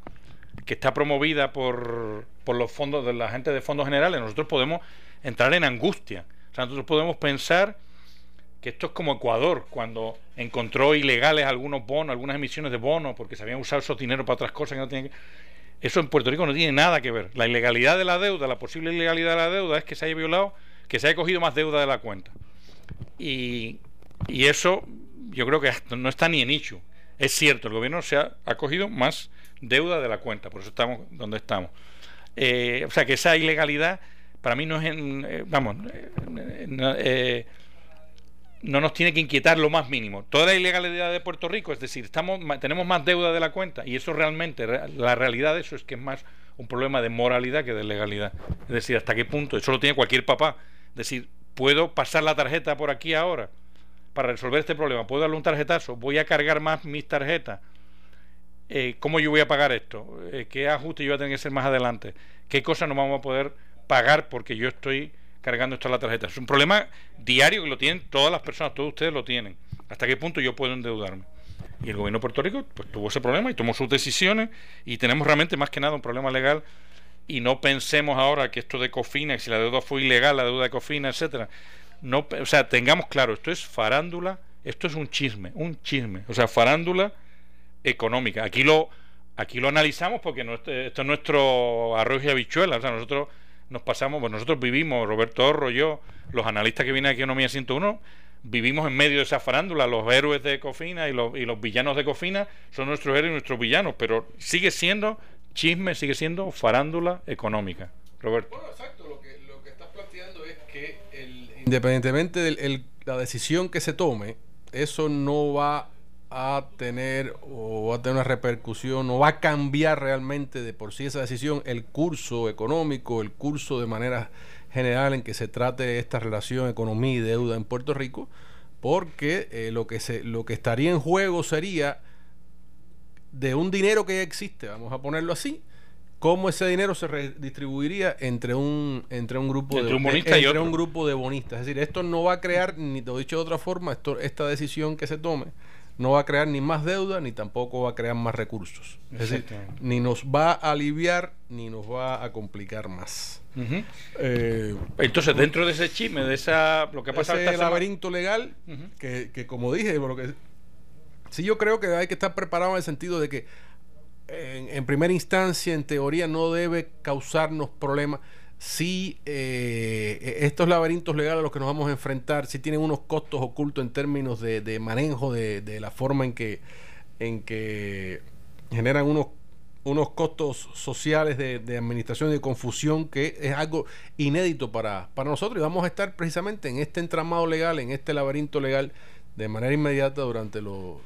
que está promovida por, por los fondos de la gente de fondos generales, nosotros podemos entrar en angustia. O sea, nosotros podemos pensar que esto es como Ecuador, cuando encontró ilegales algunos bonos, algunas emisiones de bonos, porque se habían usado esos dinero para otras cosas que no tienen que eso en Puerto Rico no tiene nada que ver. La ilegalidad de la deuda, la posible ilegalidad de la deuda es que se haya violado, que se haya cogido más deuda de la cuenta. Y, y eso yo creo que no está ni en hecho. Es cierto, el gobierno se ha, cogido más deuda de la cuenta, por eso estamos donde estamos. Eh, o sea que esa ilegalidad para mí no es, en, vamos, no nos tiene que inquietar lo más mínimo. Toda la ilegalidad de Puerto Rico, es decir, estamos, tenemos más deuda de la cuenta y eso realmente, la realidad de eso es que es más un problema de moralidad que de legalidad. Es decir, hasta qué punto, eso lo tiene cualquier papá. Es decir, ¿puedo pasar la tarjeta por aquí ahora para resolver este problema? ¿Puedo darle un tarjetazo? ¿Voy a cargar más mis tarjetas? Eh, ¿Cómo yo voy a pagar esto? Eh, ¿Qué ajuste yo voy a tener que hacer más adelante? ¿Qué cosas no vamos a poder pagar porque yo estoy cargando esto a la tarjeta. Es un problema diario que lo tienen todas las personas, todos ustedes lo tienen. ¿Hasta qué punto yo puedo endeudarme? Y el gobierno de Puerto Rico pues, tuvo ese problema y tomó sus decisiones y tenemos realmente más que nada un problema legal y no pensemos ahora que esto de Cofina, si la deuda fue ilegal, la deuda de Cofina, etcétera. No, o sea, tengamos claro, esto es farándula, esto es un chisme, un chisme, o sea, farándula económica. Aquí lo aquí lo analizamos porque esto es nuestro arroz y habichuela, o sea, nosotros nos pasamos, pues nosotros vivimos, Roberto Orro, yo, los analistas que vienen aquí a Economía 101, vivimos en medio de esa farándula, los héroes de Cofina y los, y los villanos de Cofina son nuestros héroes y nuestros villanos, pero sigue siendo chisme, sigue siendo farándula económica. Roberto. Bueno, exacto, lo que, lo que estás planteando es que independientemente de la decisión que se tome, eso no va a tener o va a tener una repercusión o va a cambiar realmente de por sí esa decisión el curso económico, el curso de manera general en que se trate esta relación economía y deuda en Puerto Rico, porque eh, lo que se lo que estaría en juego sería de un dinero que ya existe, vamos a ponerlo así, cómo ese dinero se redistribuiría entre un entre un grupo de un, un grupo de bonistas, es decir, esto no va a crear ni lo dicho de otra forma, esto, esta decisión que se tome no va a crear ni más deuda ni tampoco va a crear más recursos. Es decir, ni nos va a aliviar ni nos va a complicar más. Eh, Entonces, dentro de ese chisme, de esa lo que pasa ese laberinto legal, que, que, como dije, lo que, sí yo creo que hay que estar preparado en el sentido de que en, en primera instancia, en teoría, no debe causarnos problemas si eh, estos laberintos legales a los que nos vamos a enfrentar, si tienen unos costos ocultos en términos de, manejo de, la forma en que, en que generan unos, unos costos sociales de, administración y de confusión, que es algo inédito para, para nosotros. Y vamos a estar precisamente en este entramado legal, en este laberinto legal, de manera inmediata durante los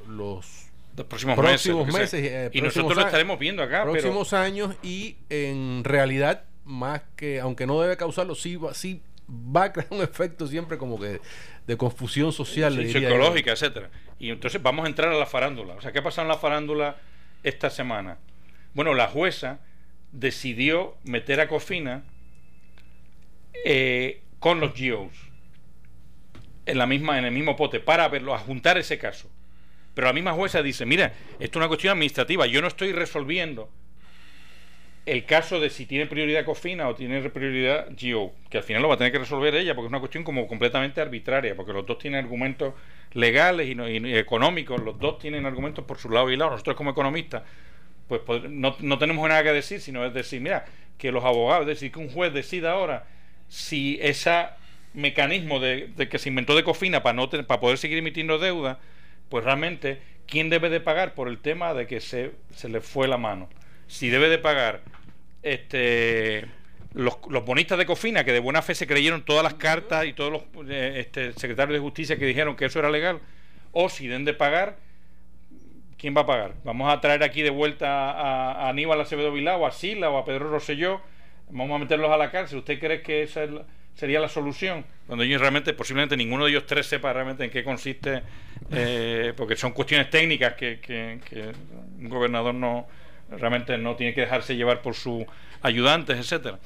próximos, meses. Eh, y nosotros lo estaremos viendo acá. Próximos años y en realidad más que, aunque no debe causarlo, sí va, sí va a crear un efecto siempre como que de confusión social. psicológica, etcétera. Y entonces vamos a entrar a la farándula. O sea, ¿qué pasó en la farándula esta semana? Bueno, la jueza decidió meter a Cofina eh, con los GOs en la misma en el mismo pote para verlo a juntar ese caso pero la misma jueza dice mira esto es una cuestión administrativa yo no estoy resolviendo el caso de si tiene prioridad COFINA o tiene prioridad GO, que al final lo va a tener que resolver ella, porque es una cuestión como completamente arbitraria, porque los dos tienen argumentos legales y, económicos, los dos tienen argumentos por su lado y lado. Nosotros como economistas, pues, no, tenemos nada que decir, sino es decir, mira, que los abogados, es decir, que un juez decida ahora si ese mecanismo de, que se inventó de COFINA para, no para poder seguir emitiendo deuda, pues realmente, ¿quién debe de pagar por el tema de que se, se le fue la mano? Si debe de pagar este los, bonistas de Cofina, que de buena fe se creyeron todas las cartas y todos los eh, este, secretarios de justicia que dijeron que eso era legal, o si den de pagar, ¿quién va a pagar? Vamos a traer aquí de vuelta a, Aníbal Acevedo Vilao, a Sila o a Pedro Rosselló, vamos a meterlos a la cárcel. ¿Usted cree que esa sería la solución? Cuando yo realmente, posiblemente ninguno de ellos tres sepa realmente en qué consiste, eh, porque son cuestiones técnicas que, que un gobernador no realmente no tiene que dejarse llevar por sus ayudantes, etcétera.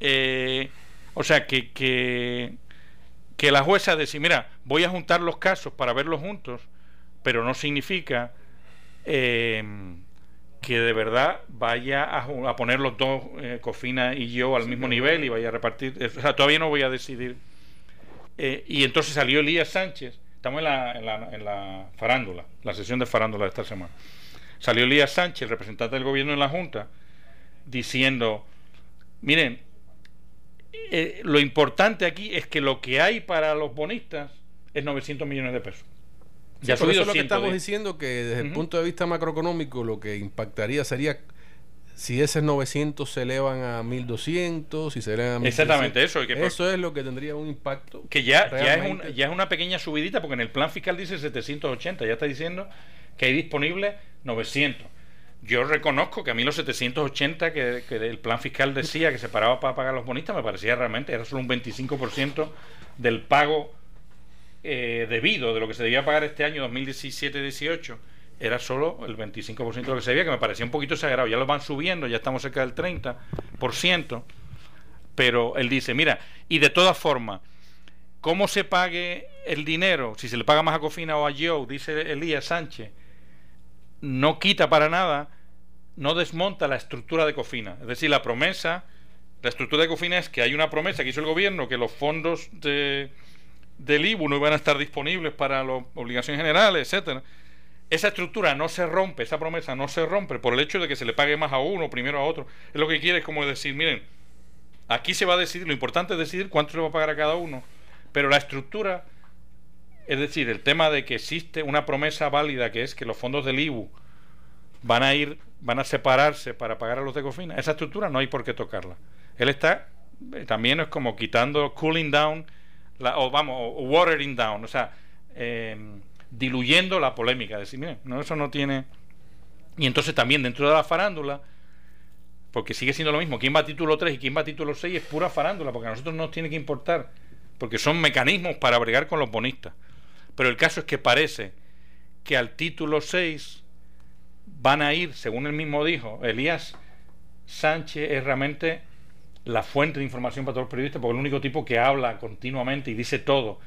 Eh, o sea que, que, que la jueza decir, mira, voy a juntar los casos para verlos juntos, pero no significa eh, que de verdad vaya a, poner los dos, eh, Cofina y yo, al mismo nivel y vaya a repartir. O sea, todavía no voy a decidir. y entonces salió Elías Sánchez, estamos en la, en la, en la farándula, la sesión de farándula de esta semana Salió Elías Sánchez, representante del gobierno en la Junta, diciendo, miren, eh, lo importante aquí es que lo que hay para los bonistas es 900 millones de pesos. Ya eso es lo que estamos diciendo, que desde el punto de vista macroeconómico lo que impactaría sería si ese 900 se elevan a 1200, si se elevan a Exactamente, eso. eso es lo que tendría un impacto. Que ya, ya, es ya es una pequeña subidita, porque en el plan fiscal dice 780, ya está diciendo que hay disponible 900. Yo reconozco que a mí los 780 que, que el plan fiscal decía que se paraba para pagar los bonistas me parecía realmente, era solo un 25% del pago eh, debido de lo que se debía pagar este año 2017-18 era solo el 25% de lo que se debía, que me parecía un poquito exagerado. Ya lo van subiendo, ya estamos cerca del 30%. Pero él dice, mira, y de todas formas, ¿cómo se pague el dinero? Si se le paga más a Cofina o a Joe, dice Elías Sánchez, no quita para nada, no desmonta la estructura de Cofina. Es decir, la promesa, la estructura de Cofina es que hay una promesa que hizo el gobierno, que los fondos de, del IBU no iban a estar disponibles para las obligaciones generales, etcétera esa estructura no se rompe, esa promesa no se rompe por el hecho de que se le pague más a uno, primero a otro. Es lo que quiere es como decir, miren, aquí se va a decidir, lo importante es decidir cuánto se va a pagar a cada uno, pero la estructura, es decir, el tema de que existe una promesa válida que es que los fondos del IBU van a ir, van a separarse para pagar a los de Cofina, esa estructura no hay por qué tocarla. Él está, eh, también es como quitando, cooling down, la, o vamos, watering down, o sea, eh, diluyendo la polémica, decir, mire, no, eso no tiene... Y entonces también dentro de la farándula, porque sigue siendo lo mismo, quién va a título 3 y quién va a título 6 es pura farándula, porque a nosotros no nos tiene que importar, porque son mecanismos para bregar con los bonistas. Pero el caso es que parece que al título 6 van a ir, según él mismo dijo, Elías Sánchez es realmente la fuente de información para todos los periodistas, porque el único tipo que habla continuamente y dice todo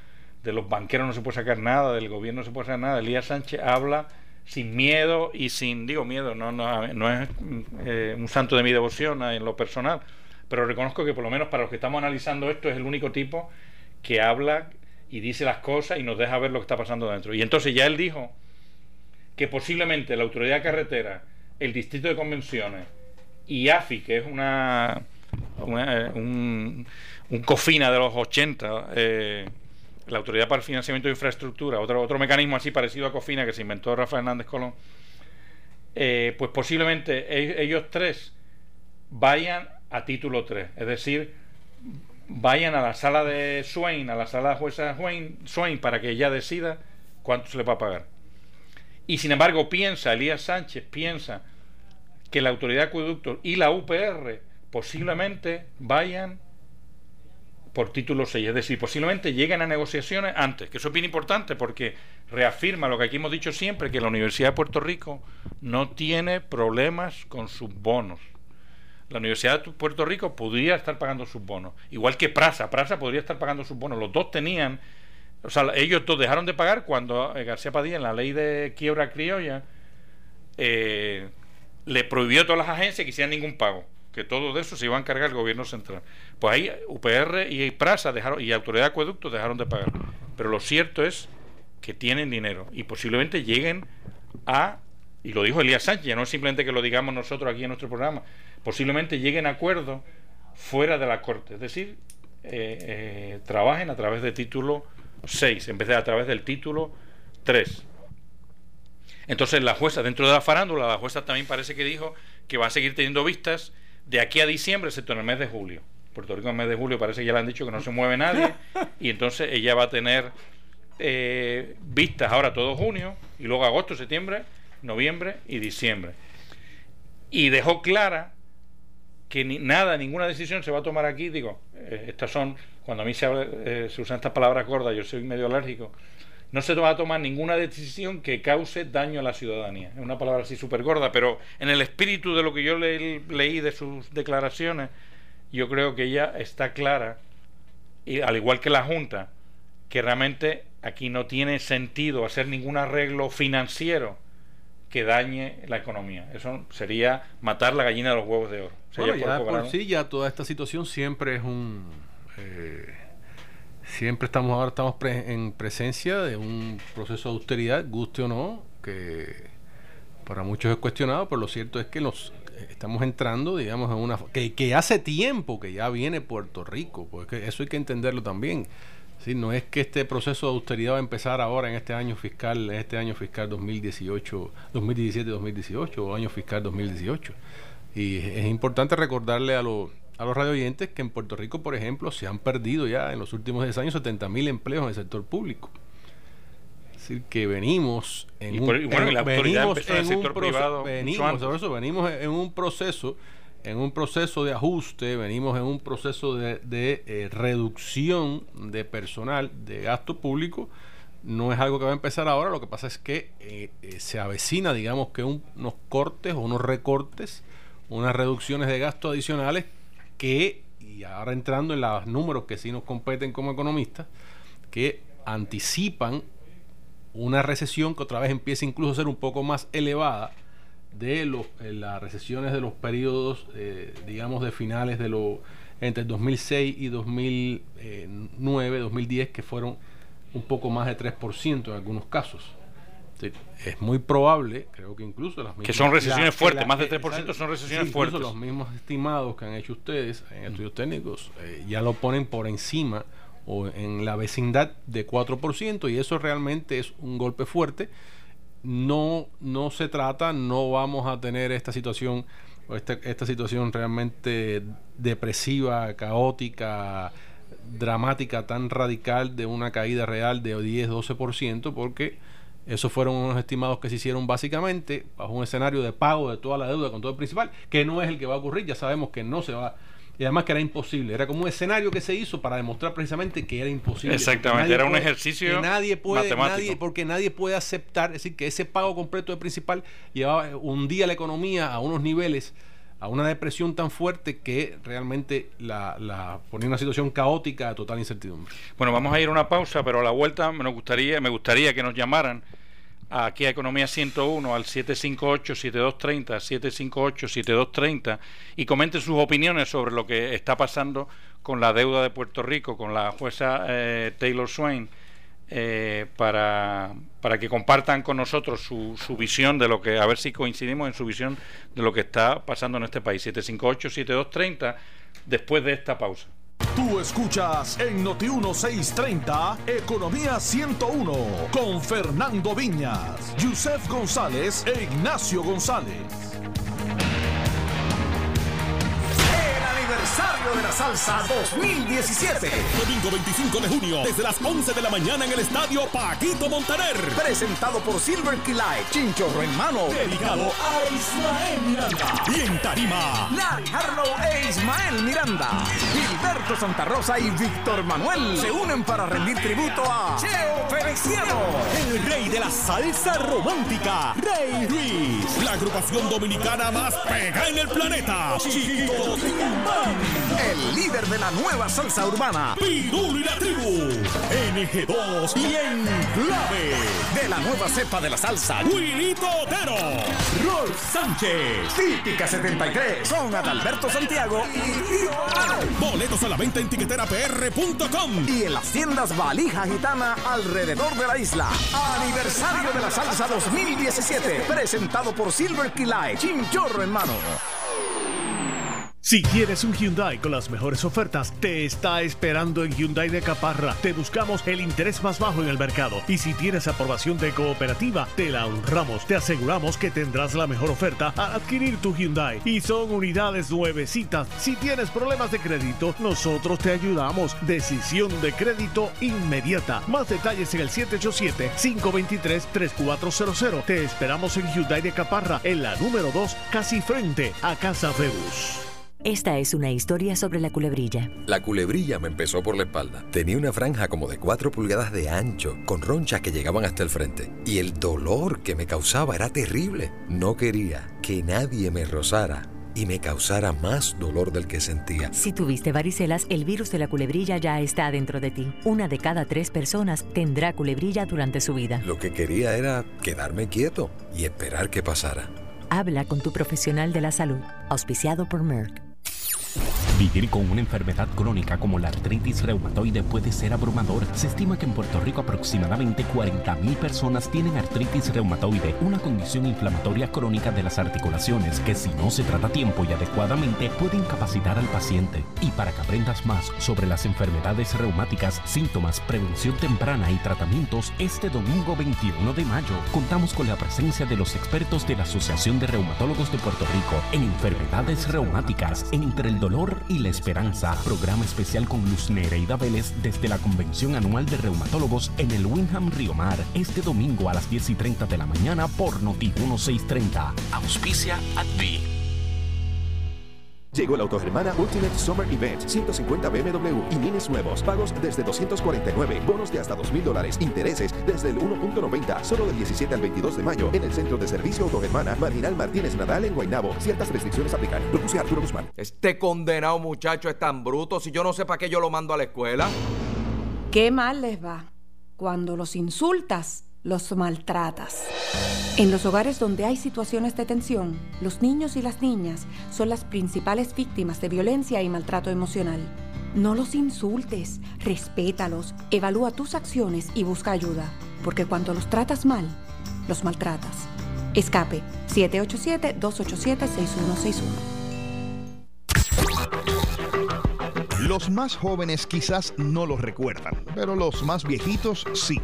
de los banqueros no se puede sacar nada, del gobierno no se puede sacar nada. Elías Sánchez habla sin miedo y sin, digo miedo, no, no, no es eh, un santo de mi devoción en lo personal, pero reconozco que por lo menos para los que estamos analizando esto es el único tipo que habla y dice las cosas y nos deja ver lo que está pasando dentro. Y entonces ya él dijo que posiblemente la autoridad de carretera, el distrito de convenciones y AFI, que es una, un, un cofina de los 80, eh, la Autoridad para el Financiamiento de Infraestructura, otro, otro mecanismo así parecido a COFINA que se inventó Rafael Hernández Colón, eh, pues posiblemente e-, ellos tres vayan a título 3, es decir, vayan a la sala de Swain, a la sala de jueza Swain, para que ella decida cuánto se le va a pagar. Y sin embargo piensa, Elías Sánchez piensa que la autoridad de acueductos y la UPR posiblemente vayan por título 6. Es decir, posiblemente lleguen a negociaciones antes, que eso es bien importante porque reafirma lo que aquí hemos dicho siempre, que la Universidad de Puerto Rico no tiene problemas con sus bonos. La Universidad de Puerto Rico podría estar pagando sus bonos, igual que Praza, Praza podría estar pagando sus bonos. Los dos tenían, o sea, ellos dos dejaron de pagar cuando eh, García Padilla, en la ley de quiebra criolla, eh, le prohibió a todas las agencias que hicieran ningún pago que todo de eso se iba a encargar el gobierno central. Pues ahí UPR y Prasa dejaron, y Autoridad de Acueducto dejaron de pagar. Pero lo cierto es que tienen dinero y posiblemente lleguen a, y lo dijo Elías Sánchez, no es simplemente que lo digamos nosotros aquí en nuestro programa, posiblemente lleguen a acuerdos fuera de la Corte, es decir, eh, eh, trabajen a través del título 6 en vez de a través del título 3. Entonces la jueza, dentro de la farándula, la jueza también parece que dijo que va a seguir teniendo vistas de aquí a diciembre, excepto en el mes de julio. Puerto Rico en el mes de julio parece que ya le han dicho que no se mueve nadie y entonces ella va a tener eh, vistas ahora todo junio y luego agosto, septiembre, noviembre y diciembre. Y dejó clara que ni, nada, ninguna decisión se va a tomar aquí. Digo, eh, estas son, cuando a mí se, eh, se usan estas palabras gordas, yo soy medio alérgico, no se va a tomar ninguna decisión que cause daño a la ciudadanía. Es una palabra así súper gorda, pero en el espíritu de lo que yo leí de sus declaraciones, yo creo que ella está clara, y al igual que la Junta, que realmente aquí no tiene sentido hacer ningún arreglo financiero que dañe la economía. Eso sería matar la gallina de los huevos de oro. Bueno, ya por sí, ya toda esta situación siempre es un... Eh, siempre estamos ahora estamos en presencia de un proceso de austeridad, guste o no, que para muchos es cuestionado, pero lo cierto es que nos estamos entrando, digamos, en una que, que hace tiempo que ya viene Puerto Rico, porque eso hay que entenderlo también. Sí, no es que este proceso de austeridad va a empezar ahora en este año fiscal, en este año fiscal 2018, 2017-2018 o año fiscal 2018. Y es importante recordarle a, los a los radioyentes que en Puerto Rico, por ejemplo, se han perdido ya en los últimos 10 años 70 mil empleos en el sector público. Es decir, que venimos en un, venimos en un proceso en un proceso de ajuste, venimos en un proceso de, eh, reducción de personal, de gasto público. No es algo que va a empezar ahora, lo que pasa es que eh, eh, se avecina, digamos que unos cortes o unos recortes, unas reducciones de gastos adicionales que, y ahora entrando en los números que sí nos competen como economistas, que anticipan una recesión que otra vez empieza incluso a ser un poco más elevada de los, eh, las recesiones de los periodos, eh, digamos, de finales de los entre 2006 y 2009, 2010, que fueron un poco más de 3% en algunos casos. Es muy probable, creo que incluso las mismas... Que son recesiones fuertes, más de 3% son recesiones fuertes. los mismos estimados que han hecho ustedes en estudios técnicos eh, ya lo ponen por encima o en la vecindad de 4% y eso realmente es un golpe fuerte no, no se trata, no vamos a tener esta situación, esta, esta situación realmente depresiva, caótica, dramática, tan radical de una caída real de 10-12%, porque esos fueron unos estimados que se hicieron básicamente bajo un escenario de pago de toda la deuda con todo el principal, que no es el que va a ocurrir, ya sabemos que no se va y además que era imposible. Era como un escenario que se hizo para demostrar precisamente que era imposible. Exactamente, era un ejercicio que nadie puede, nadie, porque nadie puede aceptar, es decir, que ese pago completo de principal llevaba un día la economía a unos niveles, a una depresión tan fuerte que realmente la, la ponía en una situación caótica de total incertidumbre. Bueno, vamos a ir a una pausa, pero a la vuelta me gustaría, me gustaría que nos llamaran aquí a Economía 101 al 758-7230, 758-7230 y comenten sus opiniones sobre lo que está pasando con la deuda de Puerto Rico, con la jueza eh, Taylor Swain, eh, para, para que compartan con nosotros su, su visión de lo que, a ver si coincidimos en su visión de lo que está pasando en este país. 758-7230 después de esta pausa. Tú escuchas en Noti 1630 Economía 101 con Fernando Viñas, Yusef González e Ignacio González. De la salsa 2017. Domingo 25 de junio, desde las 11 de la mañana en el estadio Paquito Montaner. Presentado por Silver Key Light, Chinchorro en mano. Dedicado a Ismael Miranda. Y en Tarima, Larry Harlow e Ismael Miranda. Gilberto Santa Rosa y Víctor Manuel se unen para rendir tributo a Cheo Feliciano. El rey de la salsa romántica, Rey Ruiz. La agrupación dominicana más pega en el planeta. Chiquito el líder de la nueva salsa urbana. Pirulo y la tribu. NG2 y en clave. De la nueva cepa de la salsa. Wilito Otero. Rolf Sánchez. Típica 73. Con Adalberto Santiago y Boletos a la venta en tiqueterapr.com. Y en las tiendas Valija Gitana alrededor de la isla. Aniversario de la salsa 2017. Presentado por Silver Key Chinchorro en mano. Si quieres un Hyundai con las mejores ofertas, te está esperando en Hyundai de Caparra. Te buscamos el interés más bajo en el mercado. Y si tienes aprobación de cooperativa, te la honramos. Te aseguramos que tendrás la mejor oferta al adquirir tu Hyundai. Y son unidades nuevecitas. Si tienes problemas de crédito, nosotros te ayudamos. Decisión de crédito inmediata. Más detalles en el 787-523-3400. Te esperamos en Hyundai de Caparra, en la número 2, casi frente a Casa Febus. Esta es una historia sobre la culebrilla. La culebrilla me empezó por la espalda. Tenía una franja como de 4 pulgadas de ancho, con ronchas que llegaban hasta el frente. Y el dolor que me causaba era terrible. No quería que nadie me rozara y me causara más dolor del que sentía. Si tuviste varicelas, el virus de la culebrilla ya está dentro de ti. Una de cada tres personas tendrá culebrilla durante su vida. Lo que quería era quedarme quieto y esperar que pasara. Habla con tu profesional de la salud, auspiciado por Merck. Peace. Vivir con una enfermedad crónica como la artritis reumatoide puede ser abrumador. Se estima que en Puerto Rico aproximadamente 40.000 personas tienen artritis reumatoide, una condición inflamatoria crónica de las articulaciones que si no se trata a tiempo y adecuadamente puede incapacitar al paciente. Y para que aprendas más sobre las enfermedades reumáticas, síntomas, prevención temprana y tratamientos, este domingo 21 de mayo contamos con la presencia de los expertos de la Asociación de Reumatólogos de Puerto Rico en enfermedades reumáticas, entre el dolor y la esperanza. Programa especial con Luz Nereida Vélez desde la Convención Anual de Reumatólogos en el Winham Río Mar este domingo a las 10 y 30 de la mañana por Noti 1630. Auspicia Advi. Llegó la Autogermana Ultimate Summer Event 150 BMW y minis nuevos, pagos desde 249, bonos de hasta 2.000 dólares, intereses desde el 1.90, solo del 17 al 22 de mayo en el Centro de Servicio Autogermana Marginal Martínez Nadal en Guaynabo. Ciertas restricciones aplican. Produce Arturo Guzmán. Este condenado muchacho es tan bruto si yo no sé para qué yo lo mando a la escuela. ¿Qué mal les va? Cuando los insultas los maltratas. En los hogares donde hay situaciones de tensión, los niños y las niñas son las principales víctimas de violencia y maltrato emocional. No los insultes, respétalos, evalúa tus acciones y busca ayuda, porque cuando los tratas mal, los maltratas. Escape 787-287-6161. Los más jóvenes quizás no lo recuerdan, pero los más viejitos sí.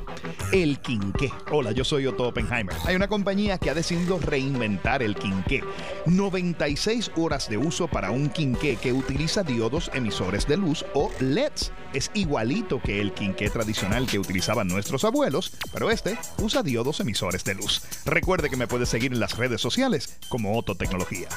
El quinqué. Hola, yo soy Otto Oppenheimer. Hay una compañía que ha decidido reinventar el quinqué. 96 horas de uso para un quinqué que utiliza diodos emisores de luz o LEDs. Es igualito que el quinqué tradicional que utilizaban nuestros abuelos, pero este usa diodos emisores de luz. Recuerde que me puede seguir en las redes sociales como Otto Tecnología.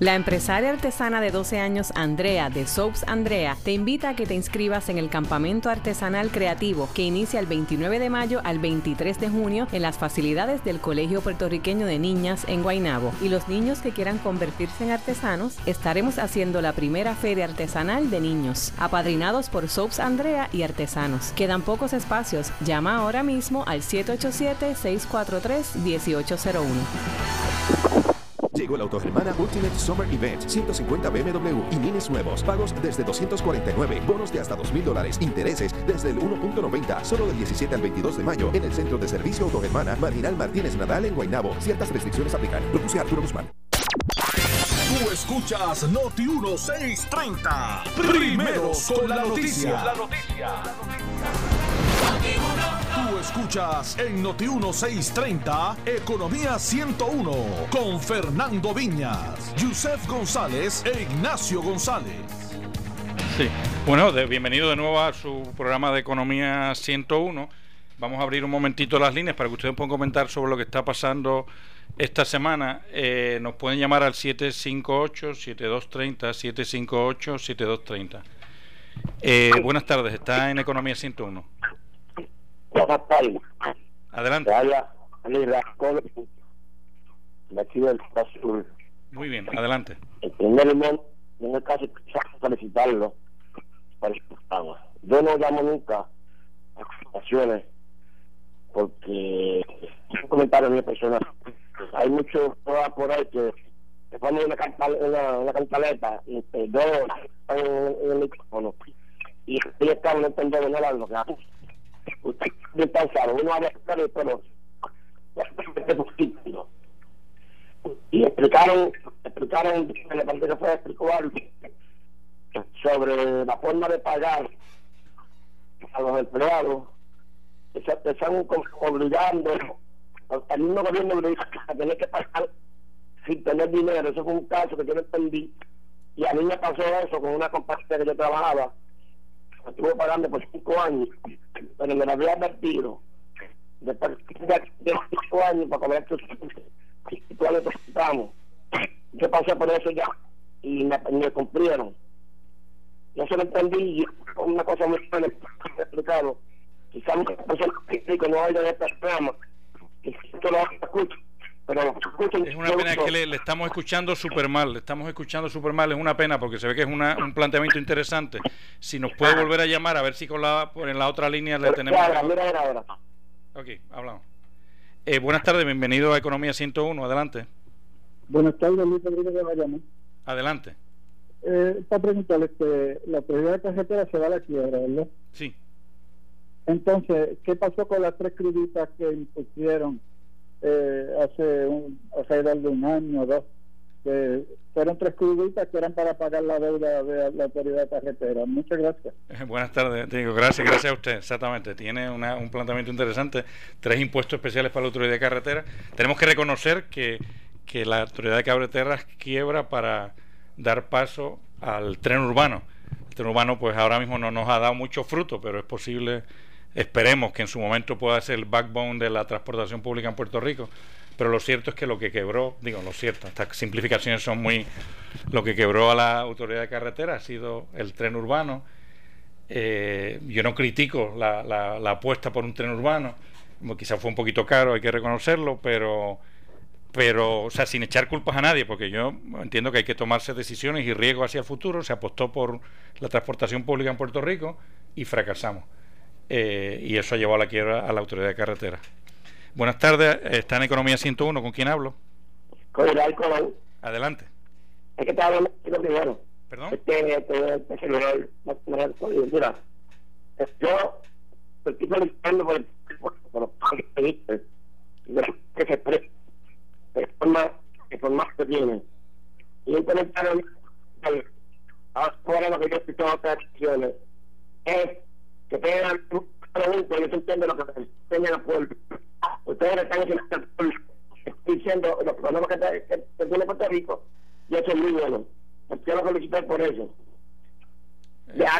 La empresaria artesana de 12 años Andrea de Soaps Andrea te invita a que te inscribas en el campamento artesanal creativo que inicia el 29 de mayo al 23 de junio en las facilidades del Colegio Puertorriqueño de Niñas en Guaynabo. Y los niños que quieran convertirse en artesanos, estaremos haciendo la primera feria artesanal de niños, apadrinados por Soaps Andrea y artesanos. Quedan pocos espacios. Llama ahora mismo al 787 643 1801. Llegó la Autogermana Ultimate Summer Event 150 BMW y minis nuevos, pagos desde 249, bonos de hasta 2.000 dólares, intereses desde el 1.90, solo del 17 al 22 de mayo en el Centro de Servicio Autogermana Marginal Martínez Nadal en Guaynabo. Ciertas restricciones aplican. Produce Arturo Guzmán. Tú escuchas Noti 1630. Primeros con la noticia. La noticia. Tú escuchas en Noti 1630 Economía 101 con Fernando Viñas, Yusef González e Ignacio González. Sí, bueno, bienvenido de nuevo a su programa de Economía 101. Vamos a abrir un momentito las líneas para que ustedes puedan comentar sobre lo que está pasando esta semana. Eh, nos pueden llamar al 758-7230, 758-7230. Eh, buenas tardes, está en Economía 101. Buenas tardes. Adelante. Muy bien, adelante. En primer momento, en el caso, felicitarlo por el programa. Yo no llamo nunca a situaciones porque un comentario de mi persona. Hay muchos por ahí que te ponen una, una, una cantaleta y te en, en el micrófono y están no entendiendo nada de lo que hacen usted descansado, uno habla de pero y explicaron, explicaron, en parte que fue explicó algo sobre la forma de pagar a los empleados que se están obligando al mismo gobierno a tener que pagar sin tener dinero. Eso fue un caso que yo no entendí. Y a mí me pasó eso con una compañía que yo trabajaba estuvo pagando por cinco años, pero me lo había advertido. Después de cinco años para cobrar tus necesitamos. Yo pasé por eso ya y me, me cumplieron. Yo se lo entendí y una cosa muy buena explicado. Quizás muchas personas que no oigan este programa, que lo es una pena que le, estamos escuchando súper mal, le estamos escuchando súper mal, es una pena porque se ve que es una, un planteamiento interesante. Si nos puede volver a llamar, a ver si con la, en la otra línea le tenemos... Ok, hablamos. Eh, buenas tardes, bienvenido a Economía 101, adelante. Buenas tardes, Luis Rodríguez de Bayamón. Adelante. Eh, para preguntarle, que la autoridad de carretera se va a la quiebra, ¿verdad? Sí. Entonces, ¿qué pasó con las tres cruditas que impusieron eh, hace un, de un año o dos? Que fueron tres cruditas que eran para pagar la deuda de la autoridad carretera. Muchas gracias. *laughs* Buenas tardes, digo, gracias, gracias a usted, exactamente. Tiene una, un planteamiento interesante, tres impuestos especiales para la autoridad de carretera. Tenemos que reconocer que, que la autoridad de carreteras quiebra para dar paso al tren urbano. El tren urbano pues ahora mismo no nos ha dado mucho fruto, pero es posible, esperemos que en su momento pueda ser el backbone de la transportación pública en Puerto Rico pero lo cierto es que lo que quebró, digo, lo cierto, estas simplificaciones son muy... Lo que quebró a la autoridad de carretera ha sido el tren urbano. Eh, yo no critico la, la, apuesta por un tren urbano, quizás fue un poquito caro, hay que reconocerlo, pero pero, o sea, sin echar culpas a nadie, porque yo entiendo que hay que tomarse decisiones y riesgos hacia el futuro. Se apostó por la transportación pública en Puerto Rico y fracasamos. Eh, y eso ha llevado a la quiebra a la autoridad de carretera. Buenas tardes, está en Economía 101, ¿con quién hablo? Con el Colón. Adelante. Es que estaba hablando primero. ¿Perdón? Es que este, celular, mira, yo estoy felicitando por el por que viste, que se expresa de forma, de forma que tiene. Y un comentario ahora lo que yo en otras acciones es que tengan un pregunta, yo entiendo lo que se enseña al pueblo ustedes están diciendo los problemas que, que, que, tiene Puerto Rico y eso es muy bueno. Quiero felicitar por eso. Ya,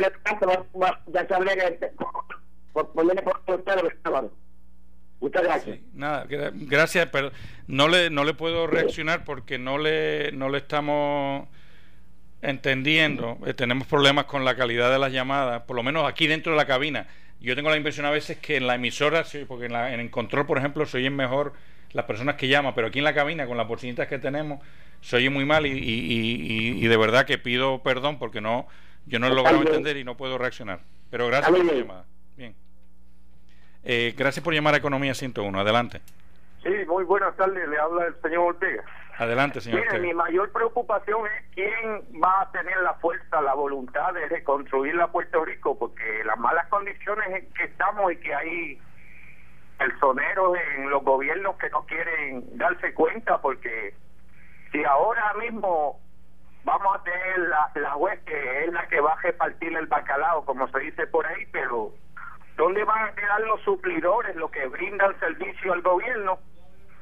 ya se hablé que por ponerle por ustedes los Muchas gracias. nada, gracias, pero no le no le puedo reaccionar porque no le no le estamos entendiendo. Eh, tenemos problemas con la calidad de las llamadas, por lo menos aquí dentro de la cabina. Yo tengo la impresión a veces que en la emisora, porque en, la, en el control, por ejemplo, se oyen mejor las personas que llaman, pero aquí en la cabina, con las bocinitas que tenemos, se oye muy mal y, y, y, de verdad que pido perdón porque no yo no he logrado entender y no puedo reaccionar. Pero gracias por la llamada. Bien. Eh, gracias por llamar a Economía 101. Adelante. Sí, muy buenas tardes. Le habla el señor Ortega. Adelante, señor. Mire, mi mayor preocupación es quién va a tener la fuerza, la voluntad de reconstruir la Puerto Rico, porque las malas condiciones en que estamos y que hay personeros en los gobiernos que no quieren darse cuenta, porque si ahora mismo vamos a tener la, la juez que es la que va a repartir el bacalao, como se dice por ahí, pero ¿dónde van a quedar los suplidores, los que brindan servicio al gobierno?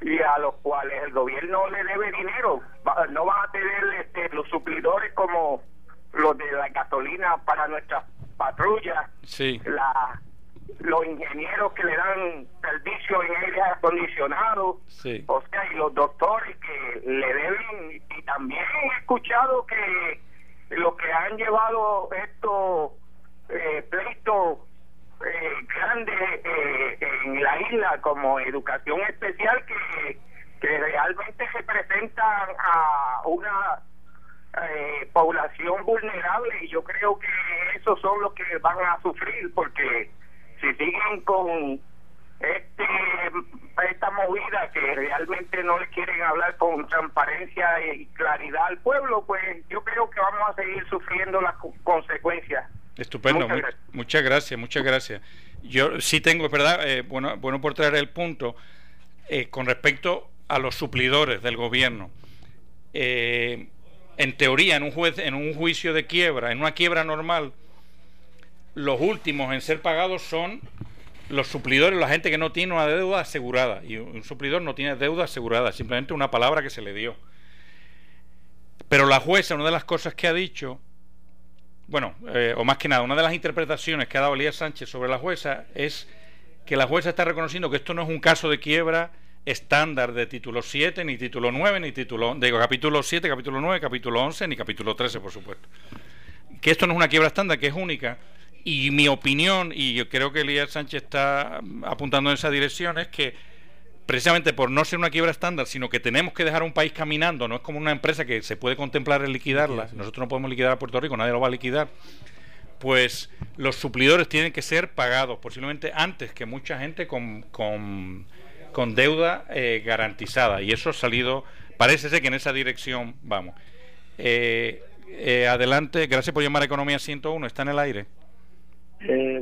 Y a los cuales el gobierno le debe dinero. No van a tener este, los suplidores como los de la gasolina para nuestras patrullas, sí. la, los ingenieros que le dan servicio en aire acondicionado, sí. o sea, y los doctores que le deben. Y también he escuchado que los que han llevado estos eh, pleitos eh, grandes eh, en la isla como educación especial que, que realmente representan a una eh, población vulnerable. Y yo creo que esos son los que van a sufrir porque si siguen con este esta movida que realmente no le quieren hablar con transparencia y claridad al pueblo pues yo creo que vamos a seguir sufriendo las consecuencias Estupendo, muchas gracias. muchas gracias, Yo sí tengo, es verdad, eh, bueno, bueno por traer el punto, eh, con respecto a los suplidores del gobierno. Eh, en teoría, en un, juez, en un juicio de quiebra, en una quiebra normal, los últimos en ser pagados son los suplidores, la gente que no tiene una deuda asegurada. Y un suplidor no tiene deuda asegurada, simplemente una palabra que se le dio. Pero la jueza, una de las cosas que ha dicho bueno, eh, o más que nada, una de las interpretaciones que ha dado Elías Sánchez sobre la jueza es que la jueza está reconociendo que esto no es un caso de quiebra estándar de título 7, ni título 9, ni título, digo, capítulo 7, capítulo 9, capítulo 11, ni capítulo 13, por supuesto. Que esto no es una quiebra estándar, que es única. Y mi opinión, y yo creo que Elías Sánchez está apuntando en esa dirección, es que precisamente por no ser una quiebra estándar, sino que tenemos que dejar un país caminando, no es como una empresa que se puede contemplar en liquidarla, nosotros no podemos liquidar a Puerto Rico, nadie lo va a liquidar, pues los suplidores tienen que ser pagados, posiblemente antes que mucha gente con, con, con deuda eh, garantizada. Y eso ha salido, parece ser que en esa dirección vamos. Eh, eh, adelante, gracias por llamar a Economía 101, está en el aire.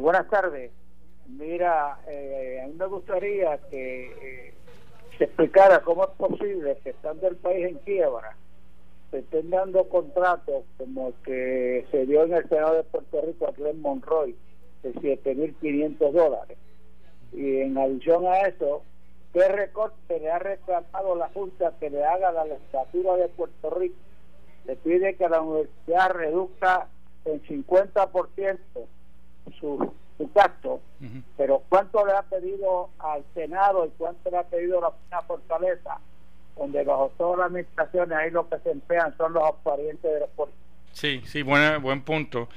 buenas tardes. Mira, a mí me gustaría que se explicara cómo es posible que estando el país en quiebra, se estén dando contratos como el que se dio en el Senado de Puerto Rico a Glenn Monroy de 7.500 dólares. Y en adición a eso, ¿qué recorte le ha reclamado la Junta que le haga la legislatura de Puerto Rico? Le pide que la universidad reduzca en 50% su, su gasto, pero ¿cuánto le ha pedido al Senado y cuánto le ha pedido la, la Fortaleza? donde bajo todas las administraciones ahí lo que se emplean son los parientes de los Sí, sí, buen, buen punto.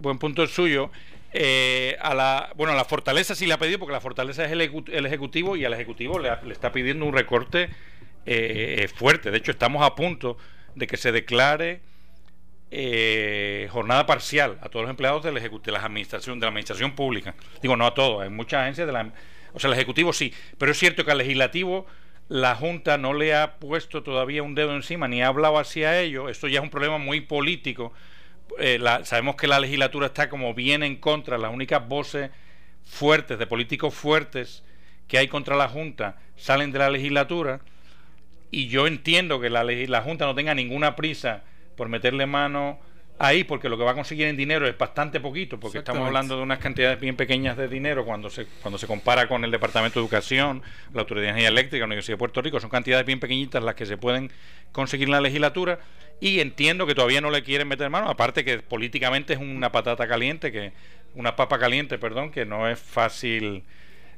Buen punto el suyo. Eh, a la bueno a la fortaleza sí le ha pedido porque la fortaleza es el, ejecutivo y al ejecutivo le, está pidiendo un recorte eh, fuerte de hecho estamos a punto de que se declare eh, jornada parcial a todos los empleados de la administración de la administración pública digo no a todos hay muchas agencias de la o sea el ejecutivo sí pero es cierto que al legislativo la Junta no le ha puesto todavía un dedo encima ni ha hablado hacia ello. Esto ya es un problema muy político. Eh, sabemos que la legislatura está como bien en contra. Las únicas voces fuertes, de políticos fuertes que hay contra la Junta salen de la legislatura. Y yo entiendo que la, la Junta no tenga ninguna prisa por meterle mano ahí porque lo que va a conseguir en dinero es bastante poquito, porque estamos hablando de unas cantidades bien pequeñas de dinero cuando se, cuando se compara con el Departamento de Educación, la Autoridad de Energía Eléctrica, la Universidad de Puerto Rico, son cantidades bien pequeñitas las que se pueden conseguir en la legislatura y entiendo que todavía no le quieren meter mano, aparte que políticamente es una patata caliente, que una papa caliente, perdón, que no es fácil,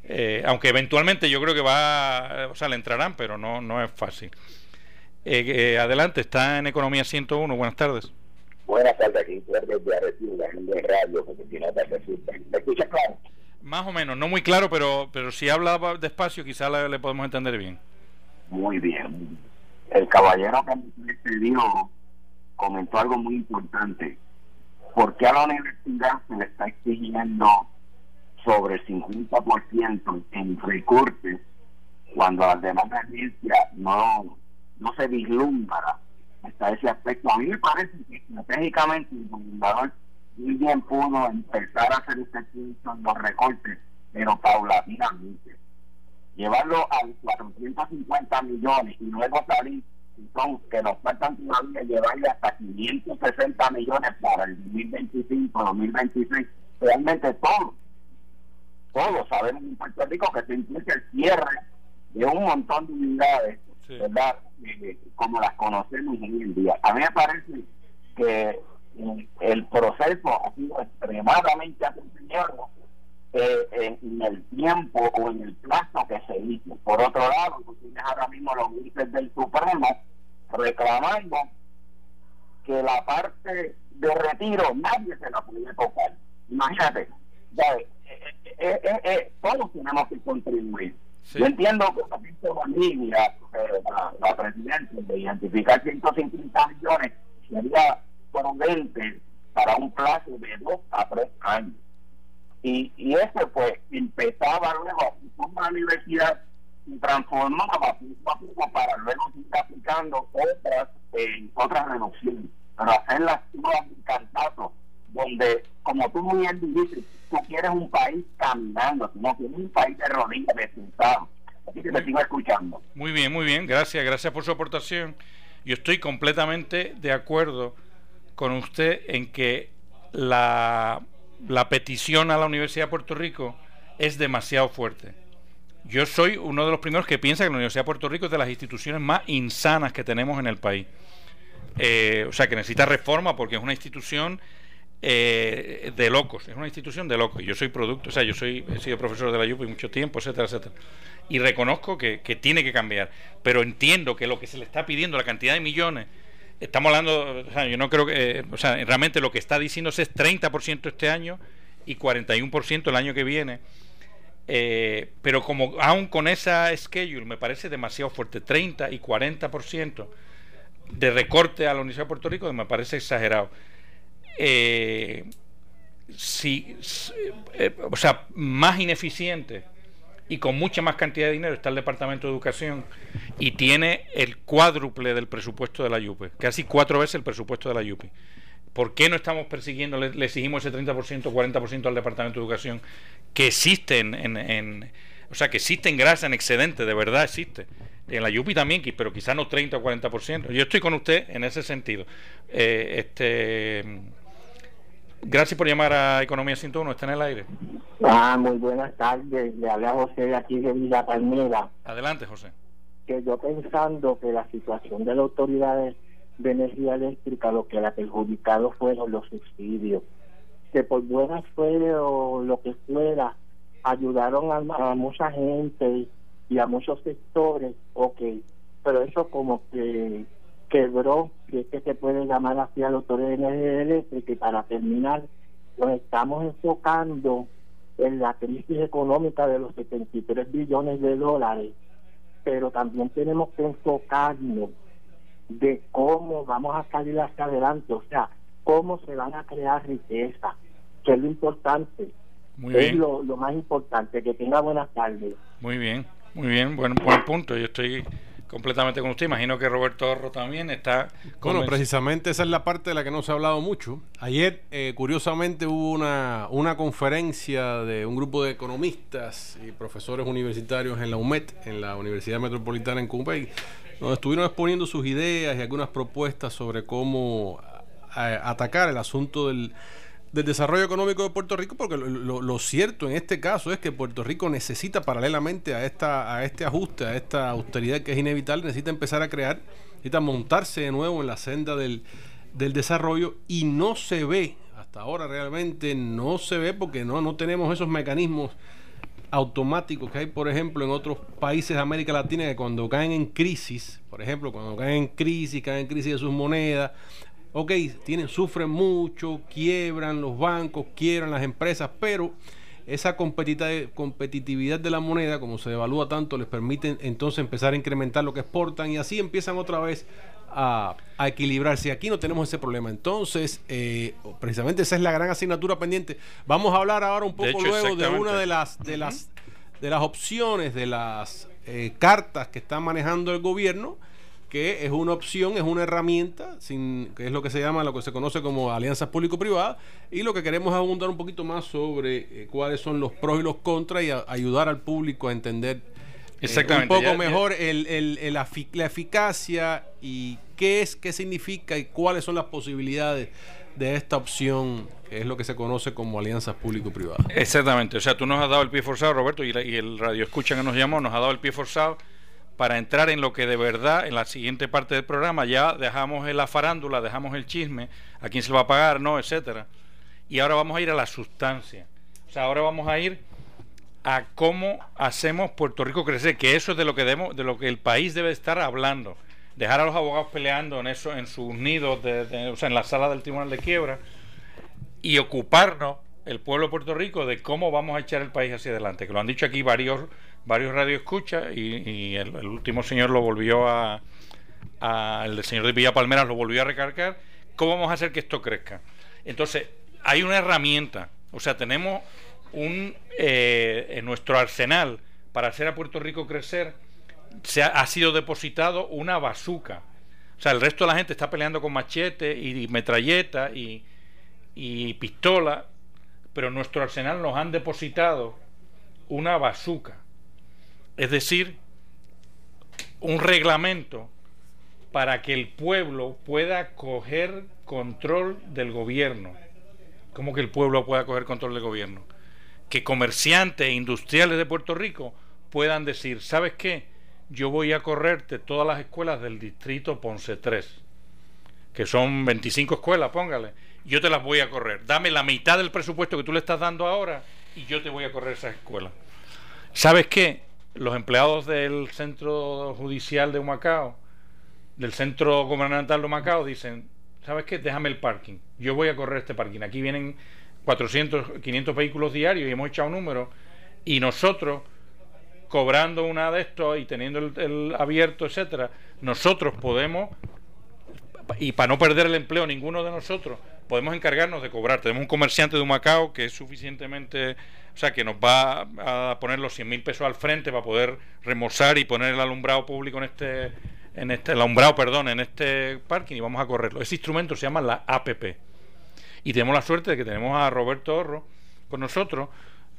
eh, aunque eventualmente yo creo que va, o sea, le entrarán, pero no, no es fácil. Eh, eh, adelante, está en Economía 101, buenas tardes. Buenas tardes, aquí de Arecibo, de radio, ¿Me escucha claro? Más o menos, no muy claro, pero pero si habla despacio quizá le, podemos entender bien. Muy bien. El caballero que me pidió comentó algo muy importante. ¿Por qué a la universidad se le está exigiendo sobre el 50% en recortes cuando las demás agencias no, no se vislumbra hasta ese aspecto. A mí me parece que estratégicamente el gobernador muy bien pudo empezar a hacer este en los recortes, pero paulatinamente. Llevarlo a 450 millones y luego salir, son que nos faltan todavía llevarle hasta 560 millones para el 2025, 2026. Realmente todo, todos sabemos en Puerto Rico que se implica el cierre de un montón de unidades, ¿verdad? Eh, como las conocemos hoy en día. A mí me parece que eh, el proceso ha sido extremadamente acompañado eh, en el tiempo o en el plazo que se hizo. Por otro lado, tú tienes ahora mismo los jueces del Supremo reclamando que la parte de retiro nadie se la puede tocar. Imagínate, ya, todos tenemos que contribuir yo entiendo que la línea eh, la, la presidenta de identificar 150 millones sería prudente para un plazo de dos a tres años. Y, y eso pues empezaba luego como la universidad y transformaba a para luego ir aplicando otras eh, otras reducciones pero hacerlas todas en donde como tú muy bien dijiste tú quieres un país caminando, no quieres un país de rodillas, de sentado. Así que te sigo escuchando. Muy bien, muy bien, gracias, gracias por su aportación. Yo estoy completamente de acuerdo con usted en que la, la petición a la Universidad de Puerto Rico es demasiado fuerte. Yo soy uno de los primeros que piensa que la Universidad de Puerto Rico es de las instituciones más insanas que tenemos en el país. Eh, o sea, que necesita reforma porque es una institución eh, de locos, es una institución de locos. Yo soy producto, o sea, yo soy, he sido profesor de la UPI mucho tiempo, etcétera, etcétera. Y reconozco que, tiene que cambiar, pero entiendo que lo que se le está pidiendo, la cantidad de millones, estamos hablando, o sea, yo no creo que, o sea, realmente lo que está diciéndose es 30% este año y 41% el año que viene. Eh, pero como aún con esa schedule me parece demasiado fuerte, 30 y 40% de recorte a la Universidad de Puerto Rico me parece exagerado eh, si, eh, o sea, más ineficiente y con mucha más cantidad de dinero está el Departamento de Educación y tiene el cuádruple del presupuesto de la YUPE, casi cuatro veces el presupuesto de la YUPE. ¿Por qué no estamos persiguiendo, le, exigimos ese 30%, 40% al Departamento de Educación que existe en, en, o sea, que existe en grasa, en excedente, de verdad existe. En la YUPI también, pero quizás no 30 o 40%. Yo estoy con usted en ese sentido. Eh, este Gracias por llamar a Economía 101, está en el aire. Ah, muy buenas tardes. Le habla José de aquí de Villa Palmera. Adelante, José. Que yo pensando que la situación de la autoridad de energía eléctrica lo que la perjudicado fueron los subsidios. Que por buenas fue o lo que fuera, ayudaron a, a mucha gente y a muchos sectores, ok. Pero eso como que quebró, si es que se puede llamar así al autor de energía eléctrica, y para terminar, nos estamos enfocando en la crisis económica de los 73 billones de dólares, pero también tenemos que enfocarnos de cómo vamos a salir hacia adelante, o sea, cómo se van a crear riqueza, que es lo importante, es Lo, lo más importante, que tenga buenas tardes. Muy bien, muy bien, buen, buen punto, yo estoy completamente con usted. Imagino que Roberto Arro también está. Bueno, precisamente esa es la parte de la que no se ha hablado mucho. Ayer, eh, curiosamente, hubo una, una conferencia de un grupo de economistas y profesores universitarios en la UMED, en la Universidad Metropolitana en Cumbay, donde estuvieron exponiendo sus ideas y algunas propuestas sobre cómo atacar el asunto del del desarrollo económico de Puerto Rico, porque lo, cierto en este caso es que Puerto Rico necesita paralelamente a esta a este ajuste, a esta austeridad que es inevitable, necesita empezar a crear, necesita montarse de nuevo en la senda del, del desarrollo y no se ve, hasta ahora realmente no se ve porque no, no tenemos esos mecanismos automáticos que hay, por ejemplo, en otros países de América Latina que cuando caen en crisis, por ejemplo, cuando caen en crisis, caen en crisis de sus monedas, ok, tienen, sufren mucho, quiebran los bancos, quiebran las empresas, pero esa competitividad de la moneda, como se devalúa tanto, les permite entonces empezar a incrementar lo que exportan y así empiezan otra vez a, equilibrarse. Aquí no tenemos ese problema. Entonces, eh, precisamente esa es la gran asignatura pendiente. Vamos a hablar ahora un poco luego de una de las, de las, de las opciones, de las eh, cartas que está manejando el gobierno que es una opción, es una herramienta, sin, que es lo que se llama, lo que se conoce como alianzas público-privadas, y lo que queremos es abundar un poquito más sobre eh, cuáles son los pros y los contras y ayudar al público a entender eh, un poco mejor El, el, la, eficacia y qué es, qué significa y cuáles son las posibilidades de esta opción, que es lo que se conoce como alianzas público-privadas. Exactamente, o sea, tú nos has dado el pie forzado, Roberto, y, y el radio escucha que nos llamó, nos ha dado el pie forzado para entrar en lo que de verdad en la siguiente parte del programa ya dejamos la farándula, dejamos el chisme, a quién se va a pagar, no, etcétera. Y ahora vamos a ir a la sustancia. O sea, ahora vamos a ir a cómo hacemos Puerto Rico crecer, que eso es de lo que debemos, de lo que el país debe estar hablando. Dejar a los abogados peleando en eso, en sus nidos, de, o sea, en la sala del Tribunal de Quiebra, y ocuparnos el pueblo de Puerto Rico de cómo vamos a echar el país hacia adelante, que lo han dicho aquí varios varios radioescuchas y, y el, último señor lo volvió a, el señor de Villa Palmeras lo volvió a recargar. ¿Cómo vamos a hacer que esto crezca? Entonces, hay una herramienta, o sea, tenemos un eh, en nuestro arsenal para hacer a Puerto Rico crecer se ha, sido depositado una bazuca. O sea, el resto de la gente está peleando con machete y, metralleta y, y pistola, pero en nuestro arsenal nos han depositado una bazuca es decir, un reglamento para que el pueblo pueda coger control del gobierno. ¿Cómo que el pueblo pueda coger control del gobierno? Que comerciantes e industriales de Puerto Rico puedan decir, ¿sabes qué? Yo voy a correrte todas las escuelas del distrito Ponce 3, que son 25 escuelas, póngale. Yo te las voy a correr. Dame la mitad del presupuesto que tú le estás dando ahora y yo te voy a correr esas escuelas. ¿Sabes qué? Los empleados del centro judicial de Humacao, del centro gubernamental de Humacao, dicen, ¿sabes qué? Déjame el parking. Yo voy a correr este parking. Aquí vienen 400, 500 vehículos diarios y hemos echado un número. Y nosotros, cobrando una de estos y teniendo el, abierto, etcétera, nosotros podemos, y para no perder el empleo ninguno de nosotros, podemos encargarnos de cobrar. Tenemos un comerciante de Macao que es suficientemente, o sea, que nos va a poner los 100 mil pesos al frente para poder remozar y poner el alumbrado público en este, en este, el alumbrado, perdón, en este parking y vamos a correrlo. Ese instrumento se llama la APP. Y tenemos la suerte de que tenemos a Roberto Horro con nosotros,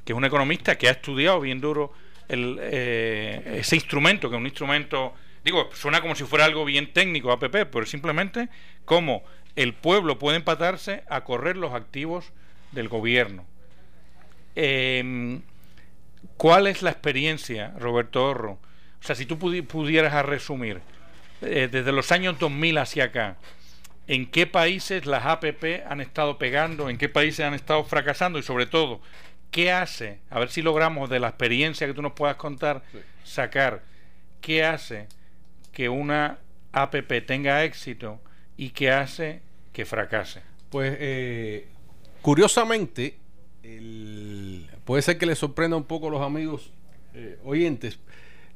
que es un economista que ha estudiado bien duro el, eh, ese instrumento, que es un instrumento, digo, suena como si fuera algo bien técnico, APP, pero simplemente como el pueblo puede empatarse a correr los activos del gobierno. Em, ¿Cuál es la experiencia, Roberto Horro? O sea, si tú pudieras resumir, eh, desde los años 2000 hacia acá, ¿en qué países las APP han estado pegando? ¿En qué países han estado fracasando? Y sobre todo, ¿qué hace? A ver si logramos de la experiencia que tú nos puedas contar, sacar, ¿qué hace que una APP tenga éxito y qué hace que fracase? Pues, eh, curiosamente, puede ser que les sorprenda un poco a los amigos eh, oyentes,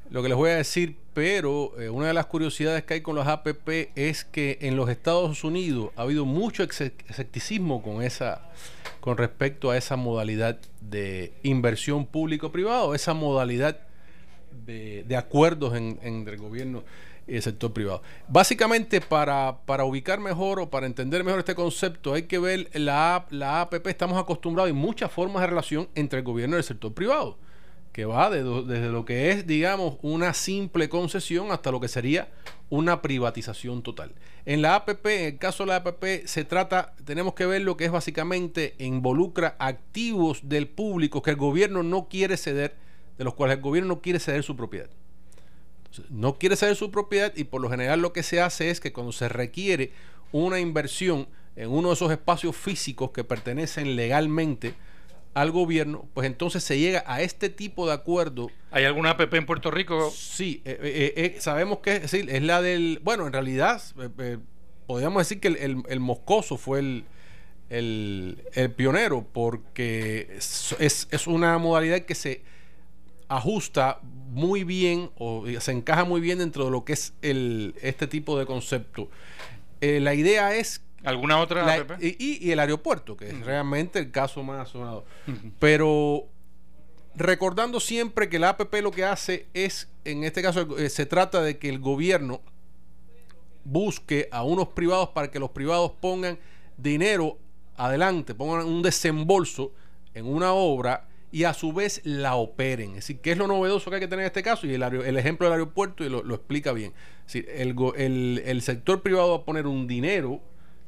lo que les voy a decir, pero eh, una de las curiosidades que hay con las APP es que en los Estados Unidos ha habido mucho escepticismo con esa con respecto a esa modalidad de inversión público-privado, esa modalidad de, acuerdos en, entre el gobierno y el sector privado. Básicamente, para, para, ubicar mejor o para entender mejor este concepto, hay que ver la, la APP. Estamos acostumbrados y muchas formas de relación entre el gobierno y el sector privado que va desde lo que es, digamos, una simple concesión hasta lo que sería una privatización total. En la APP, en el caso de la APP, se trata, tenemos que ver lo que es básicamente involucra activos del público que el gobierno no quiere ceder, de los cuales el gobierno no quiere ceder su propiedad. No quiere ceder su propiedad y por lo general lo que se hace es que cuando se requiere una inversión en uno de esos espacios físicos que pertenecen legalmente, al gobierno, pues entonces se llega a este tipo de acuerdo. ¿Hay alguna APP en Puerto Rico? Sí, eh, eh, eh, sabemos que es, es la del. Bueno, en realidad, podríamos decir que el, Moscoso fue el, el, pionero, porque es, es, una modalidad que se ajusta muy bien o se encaja muy bien dentro de lo que es el, este tipo de concepto. la idea es ¿Alguna otra Y, el aeropuerto, que es realmente el caso más sonado. Pero recordando siempre que la APP lo que hace es, en este caso, eh, se trata de que el gobierno busque a unos privados para que los privados pongan dinero adelante, pongan un desembolso en una obra y a su vez la operen. Es decir, ¿qué es lo novedoso que hay que tener en este caso? Y el, el ejemplo del aeropuerto y lo, explica bien. el, el, el sector privado va a poner un dinero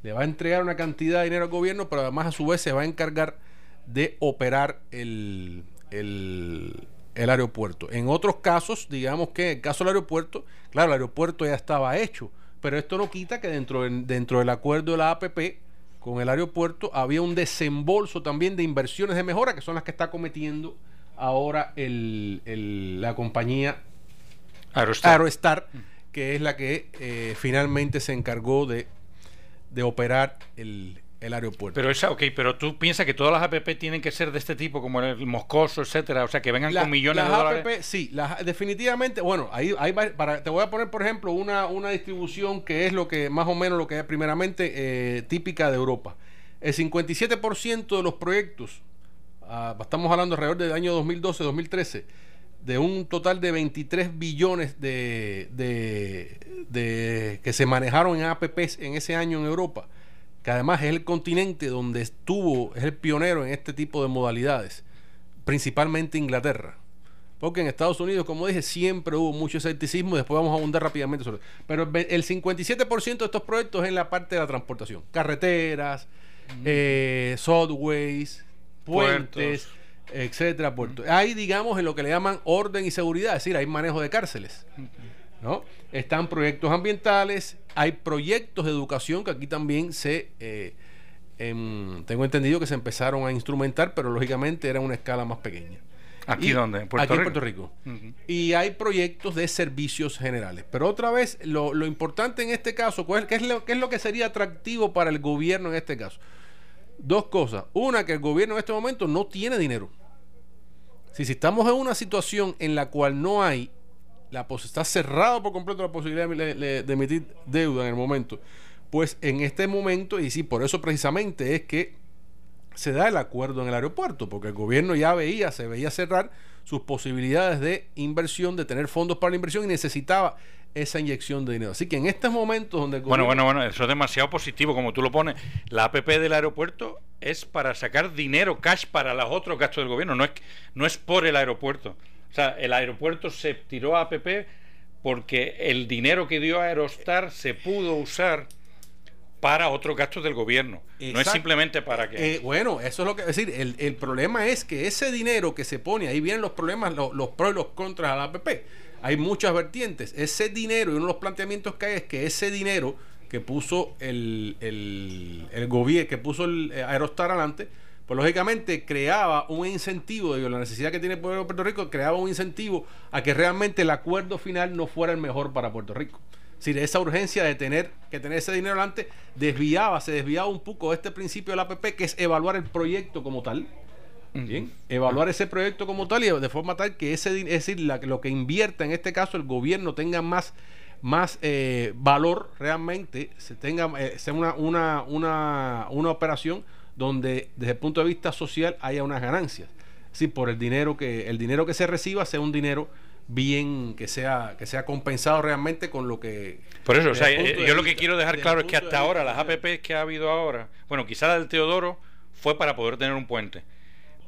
le va a entregar una cantidad de dinero al gobierno, pero además a su vez se va a encargar de operar el, el, aeropuerto. En otros casos, digamos que en el caso del aeropuerto, claro, el aeropuerto ya estaba hecho, pero esto no quita que dentro, dentro del acuerdo de la APP con el aeropuerto había un desembolso también de inversiones de mejora, que son las que está cometiendo ahora el, la compañía Aerostar, que es la que eh, finalmente se encargó de de operar el, aeropuerto. Pero esa, ok, pero tú piensas que todas las APP tienen que ser de este tipo, como el Moscoso, etcétera, o sea, que vengan con millones de dólares. APP, sí, definitivamente, bueno, ahí, ahí para, te voy a poner, por ejemplo, una, una distribución que es lo que, más o menos lo que es primeramente eh, típica de Europa. El 57% de los proyectos, ah, estamos hablando alrededor del año 2012-2013, de un total de 23 billones de, de, que se manejaron en APPs en ese año en Europa, que además es el continente donde estuvo, es el pionero en este tipo de modalidades, principalmente Inglaterra. Porque en Estados Unidos, como dije, siempre hubo mucho escepticismo y después vamos a abundar rápidamente sobre eso. Pero el 57% de estos proyectos es en la parte de la transportación. Carreteras, eh, subways, puentes etcétera, puerto. Hay, digamos, en lo que le llaman orden y seguridad, es decir, hay manejo de cárceles. ¿no? Están proyectos ambientales, hay proyectos de educación que aquí también se, eh, em, tengo entendido que se empezaron a instrumentar, pero lógicamente era una escala más pequeña. ¿Aquí dónde? ¿En Puerto aquí en Puerto Rico. Y hay proyectos de servicios generales. Pero otra vez, lo, lo importante en este caso, ¿qué es, lo, ¿qué es lo que sería atractivo para el gobierno en este caso? Dos cosas. Una, que el gobierno en este momento no tiene dinero. Si, estamos en una situación en la cual no hay, la está cerrado por completo la posibilidad de, emitir deuda en el momento, Pues en este momento, y sí, por eso precisamente es que se da el acuerdo en el aeropuerto, porque el gobierno ya veía, se veía cerrar sus posibilidades de inversión, de tener fondos para la inversión y necesitaba esa inyección de dinero. Así que en estos momentos donde... bueno, bueno, bueno, eso es demasiado positivo, como tú lo pones. La APP del aeropuerto es para sacar dinero, cash para los otros gastos del gobierno, no es, no es por el aeropuerto. O sea, el aeropuerto se tiró a APP porque el dinero que dio Aerostar se pudo usar para otros gastos del gobierno. No es simplemente para que... Eh, bueno, eso es lo que... Es decir, el, el, problema es que ese dinero que se pone, ahí vienen los problemas, los, los pros y los contras a la APP. Hay muchas vertientes. Ese dinero, y uno de los planteamientos que hay es que ese dinero que puso el, el, el gobierno, que puso el eh, Aerostar adelante, pues lógicamente creaba un incentivo, digo, la necesidad que tiene el pueblo de Puerto Rico, creaba un incentivo a que realmente el acuerdo final no fuera el mejor para Puerto Rico. Es decir, esa urgencia de tener que tener ese dinero adelante desviaba, se desviaba un poco de este principio de la APP, que es evaluar el proyecto como tal. Bien, evaluar ese proyecto como tal y de forma tal que ese es decir, lo que invierta en este caso el gobierno tenga más más eh, valor realmente, se tenga eh, sea una, una, una, una operación donde desde el punto de vista social haya unas ganancias. Sí, por el dinero que el dinero que se reciba sea un dinero bien que sea que sea compensado realmente con lo que por eso o sea, eh, yo lo que quiero dejar claro es que hasta ahora las APP que ha habido ahora bueno quizás la del Teodoro fue para poder tener un puente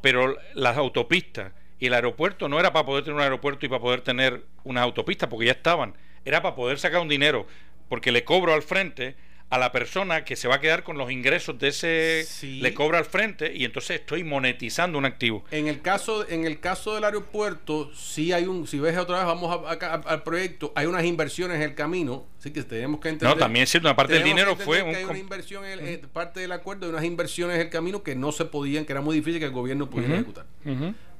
pero las autopistas y el aeropuerto no era para poder tener un aeropuerto y para poder tener unas autopistas porque ya estaban era para poder sacar un dinero porque le cobro al frente a la persona que se va a quedar con los ingresos de ese le cobra al frente y entonces estoy monetizando un activo. En el caso en el caso del aeropuerto sí hay un si ves otra vez vamos al proyecto hay unas inversiones en el camino así que tenemos que entender. No también es cierto una parte del dinero fue un, hay una inversión en el, eh, parte del acuerdo de unas inversiones en el camino que no se podían que era muy difícil que el gobierno pudiera ejecutar.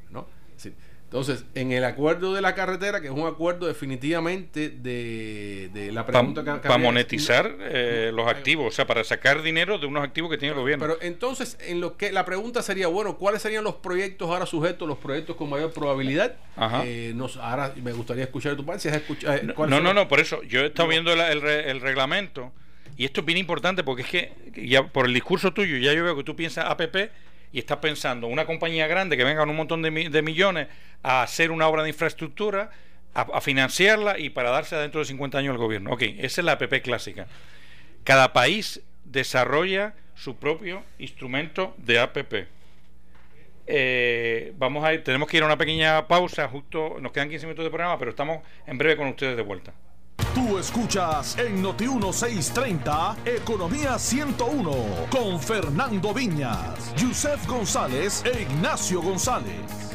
¿no? Sí. Entonces, en el acuerdo de la carretera, que es un acuerdo definitivamente de, la pregunta que Para monetizar eh, los activos, o sea, para sacar dinero de unos activos que tiene el gobierno. Pero entonces, en lo que la pregunta sería, bueno, ¿cuáles serían los proyectos ahora sujetos, los proyectos con mayor probabilidad? Eh, nos, ahora me gustaría escuchar tu parte. Si has escuchado, eh, no, no, no, por eso, yo he estado viendo el, el, reglamento y esto es bien importante porque es que ya por el discurso tuyo ya yo veo que tú piensas APP y estás pensando una compañía grande que venga con un montón de, millones a hacer una obra de infraestructura, a, financiarla y para darse dentro de 50 años al gobierno. Ok, esa es la APP clásica. Cada país desarrolla su propio instrumento de APP. Eh, vamos a ir, tenemos que ir a una pequeña pausa, justo nos quedan 15 minutos de programa, pero estamos en breve con ustedes de vuelta. Tú escuchas en Noti 1630 Economía 101 con Fernando Viñas, Yusef González e Ignacio González.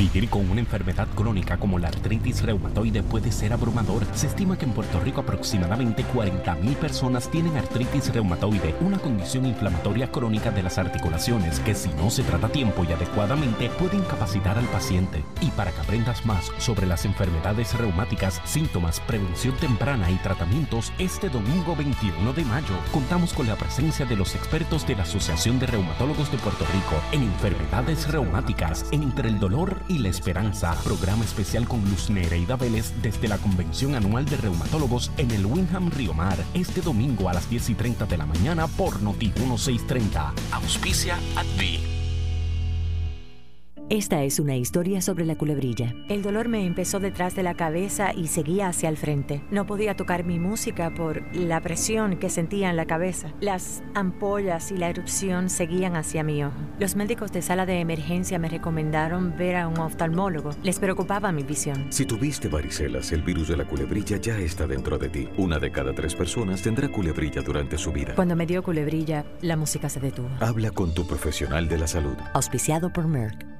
Vivir con una enfermedad crónica como la artritis reumatoide puede ser abrumador. Se estima que en Puerto Rico aproximadamente 40.000 personas tienen artritis reumatoide, una condición inflamatoria crónica de las articulaciones que si no se trata a tiempo y adecuadamente puede incapacitar al paciente. Y para que aprendas más sobre las enfermedades reumáticas, síntomas, prevención temprana y tratamientos, este domingo 21 de mayo contamos con la presencia de los expertos de la Asociación de Reumatólogos de Puerto Rico en enfermedades reumáticas, entre el dolor y la Esperanza. Programa especial con Luz Nereida Vélez desde la Convención Anual de Reumatólogos en el Winham Río Mar. Este domingo a las 10 y 30 de la mañana por Noti 1630. Auspicia Advi. Esta es una historia sobre la culebrilla. El dolor me empezó detrás de la cabeza y seguía hacia el frente. No podía tocar mi música por la presión que sentía en la cabeza. Las ampollas y la erupción seguían hacia mi ojo. Los médicos de sala de emergencia me recomendaron ver a un oftalmólogo. Les preocupaba mi visión. Si tuviste varicelas, el virus de la culebrilla ya está dentro de ti. Una de cada tres personas tendrá culebrilla durante su vida. Cuando me dio culebrilla, la música se detuvo. Habla con tu profesional de la salud. Auspiciado por Merck.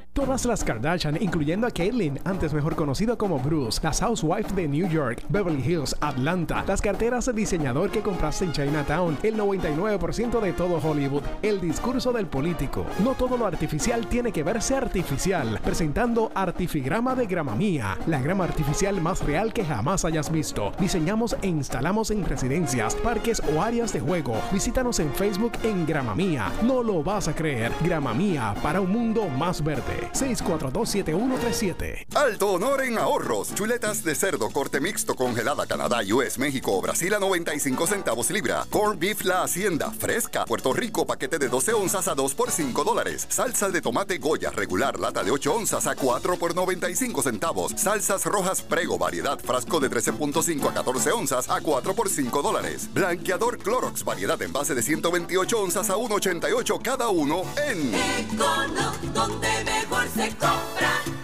Todas las Kardashian, incluyendo a Caitlyn, antes mejor conocido como Bruce, las Housewives de New York, Beverly Hills, Atlanta, las carteras de diseñador que compraste en Chinatown, el 99% de todo Hollywood, el discurso del político. No todo lo artificial tiene que verse artificial. Presentando Artifigrama de Grama Mía, la grama artificial más real que jamás hayas visto. Diseñamos e instalamos en residencias, parques o áreas de juego. Visítanos en Facebook en Grama Mía. No lo vas a creer. Grama Mía para un mundo más verde. 6427137. Alto honor en ahorros. Chuletas de cerdo corte mixto congelada Canadá, US, México Brasil a 95 centavos libra. Corn beef La Hacienda fresca. Puerto Rico paquete de 12 onzas a 2 por 5 dólares. Salsa de tomate Goya regular lata de 8 onzas a 4 por 95 centavos. Salsas rojas Prego variedad frasco de 13.5 a 14 onzas a 4 por 5 dólares. Blanqueador Clorox variedad en base de 128 onzas a 1.88 cada uno en Econo, donde mejor se compra.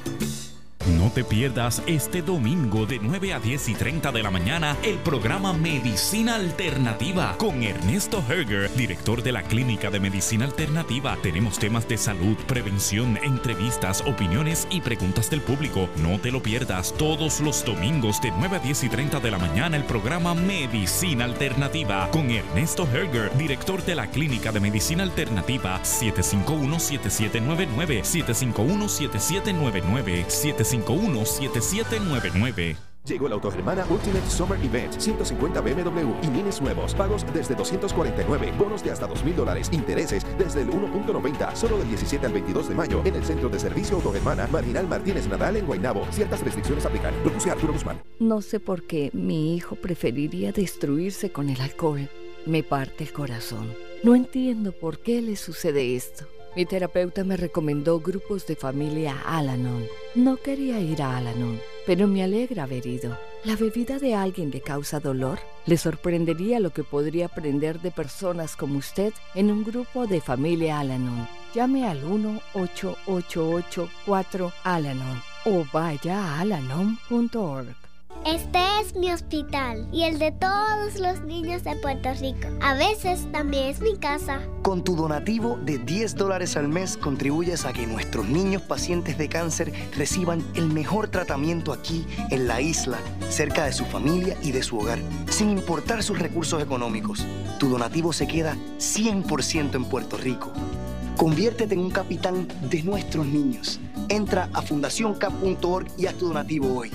No te pierdas este domingo de 9 a 10 y 30 de la mañana el programa Medicina Alternativa con Ernesto Herger, director de la Clínica de Medicina Alternativa. Tenemos temas de salud, prevención, entrevistas, opiniones y preguntas del público. No te lo pierdas todos los domingos de 9 a 10 y 30 de la mañana el programa Medicina Alternativa con Ernesto Herger, director de la Clínica de Medicina Alternativa 751-7799 751-7799 751-7799 Llegó la Autogermana Ultimate Summer Event, 150 BMW y minis nuevos, pagos desde 249, bonos de hasta 2.000 dólares, intereses desde el 1.90, solo del 17 al 22 de mayo, en el Centro de Servicio Autogermana, Marginal Martínez Nadal en Guaynabo. Ciertas restricciones aplican. Produce Arturo Guzmán. No sé por qué mi hijo preferiría destruirse con el alcohol. Me parte el corazón. No entiendo por qué le sucede esto. Mi terapeuta me recomendó grupos de familia Alanon. No quería ir a Alanon, pero me alegra haber ido. ¿La bebida de alguien le causa dolor? Le sorprendería lo que podría aprender de personas como usted en un grupo de familia Alanon. Llame al 1-888-4-Alanon o vaya a alanon.org. Este es mi hospital y el de todos los niños de Puerto Rico. A veces también es mi casa. Con tu donativo de 10 dólares al mes contribuyes a que nuestros niños pacientes de cáncer reciban el mejor tratamiento aquí en la isla, cerca de su familia y de su hogar, sin importar sus recursos económicos. Tu donativo se queda 100% en Puerto Rico. Conviértete en un capitán de nuestros niños. Entra a fundacioncap.org y haz tu donativo hoy.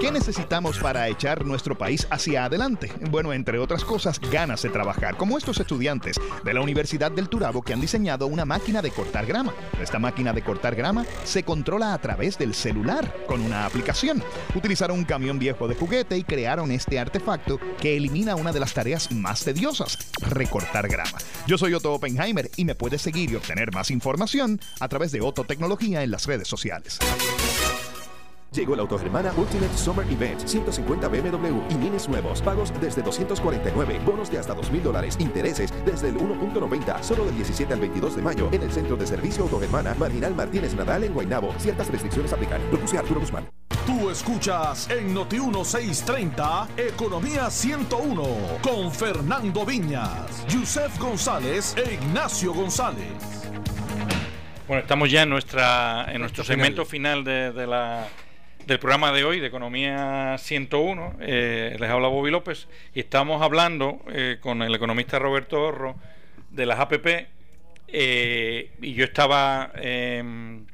¿Qué necesitamos para echar nuestro país hacia adelante? Bueno, entre otras cosas, ganas de trabajar, como estos estudiantes de la Universidad del Turabo que han diseñado una máquina de cortar grama. Esta máquina de cortar grama se controla a través del celular con una aplicación. Utilizaron un camión viejo de juguete y crearon este artefacto que elimina una de las tareas más tediosas, recortar grama. Yo soy Otto Oppenheimer y me puedes seguir y obtener más información a través de Otto Tecnología en las redes sociales. Llegó la Autogermana Ultimate Summer Event, 150 BMW y minis nuevos, pagos desde 249, bonos de hasta 2.000 dólares, intereses desde el 1.90, solo del 17 al 22 de mayo, en el Centro de Servicio Autogermana, Marginal Martínez Nadal en Guaynabo. Ciertas restricciones aplican. Produce Arturo Guzmán. Tú escuchas en Noti 1630 Economía 101 con Fernando Viñas, Yusef González e Ignacio González. Bueno, estamos ya en nuestra en nuestro segmento final de, de la del programa de hoy de Economía 101. Eh, les habla Bobby López y estamos hablando eh, con el economista Roberto Horro de las APP eh, y yo estaba em,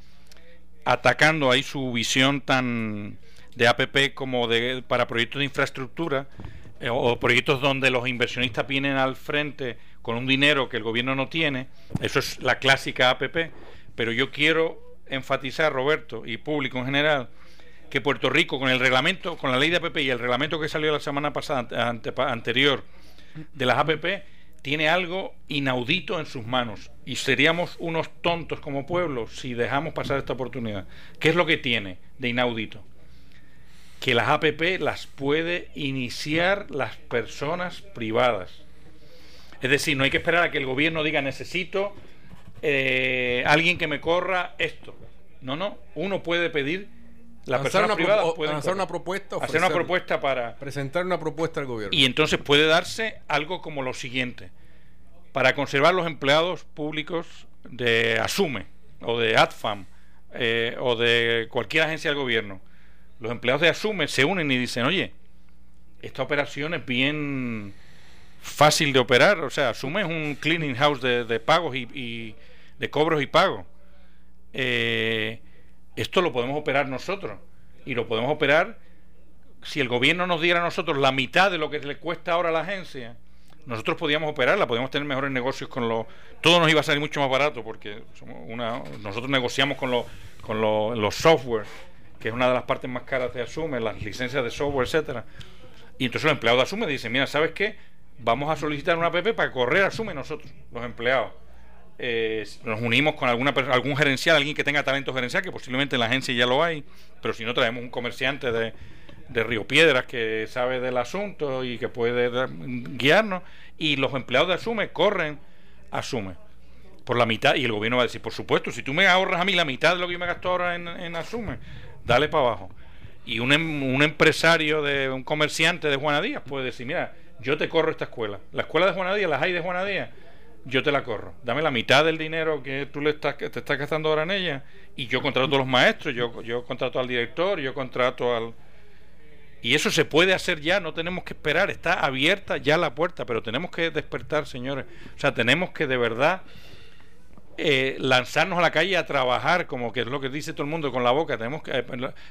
atacando ahí su visión tan de APP como de para proyectos de infraestructura o proyectos donde los inversionistas vienen al frente con un dinero que el gobierno no tiene. Eso es la clásica APP. Pero yo quiero enfatizar, Roberto, y público en general, que Puerto Rico, con el reglamento, con la ley de APP y el reglamento que salió la semana pasada, anterior, de las APP, tiene algo inaudito en sus manos. Y seríamos unos tontos como pueblo si dejamos pasar esta oportunidad. ¿Qué es lo que tiene de inaudito? Que las APP las puede iniciar las personas privadas. Es decir, no hay que esperar a que el gobierno diga necesito eh, alguien que me corra esto. No, no, uno puede pedir la lanzar una, privada puede lanzar una propuesta, hacer una ofrecer- propuesta para presentar una propuesta al gobierno. y entonces puede darse algo como lo siguiente para conservar los empleados públicos de Asume o de AdFam eh, o de cualquier agencia del gobierno, los empleados de Asume se unen y dicen, oye, esta operación es bien fácil de operar, o sea, Asume es un cleaning house de, pagos y, de cobros y pagos. Eh, esto lo podemos operar nosotros y lo podemos operar si el gobierno nos diera a nosotros la mitad de lo que le cuesta ahora a la agencia, nosotros podíamos operarla, podíamos tener mejores negocios con los... Todo nos iba a salir mucho más barato porque somos una, nosotros negociamos con, los con los software, que es una de las partes más caras de Asume, las licencias de software, etcétera Y entonces los empleados de Asume dicen, mira, ¿sabes qué? Vamos a solicitar una app para correr Asume nosotros, los empleados. Eh, nos unimos con alguna algún gerencial, alguien que tenga talento gerencial, que posiblemente en la agencia ya lo hay, pero si no traemos un comerciante de, de Río Piedras que sabe del asunto y que puede guiarnos y los empleados de Asume corren Asume por la mitad y el gobierno va a decir, por supuesto, si tú me ahorras a mí la mitad de lo que yo me gasto ahora en, Asume, dale para abajo. Y un, em, un empresario, de un comerciante de Juana Díaz puede decir, mira, yo te corro esta escuela. La escuela de Juana Díaz, las hay de Juana Díaz, yo te la corro. Dame la mitad del dinero que tú le estás, que te estás gastando ahora en ella y yo contrato a los maestros, yo, yo contrato al director, yo contrato al y eso se puede hacer ya, no tenemos que esperar, está abierta ya la puerta, pero tenemos que despertar, señores. O sea, tenemos que de verdad eh, lanzarnos a la calle a trabajar, como que es lo que dice todo el mundo con la boca. Tenemos que, eh,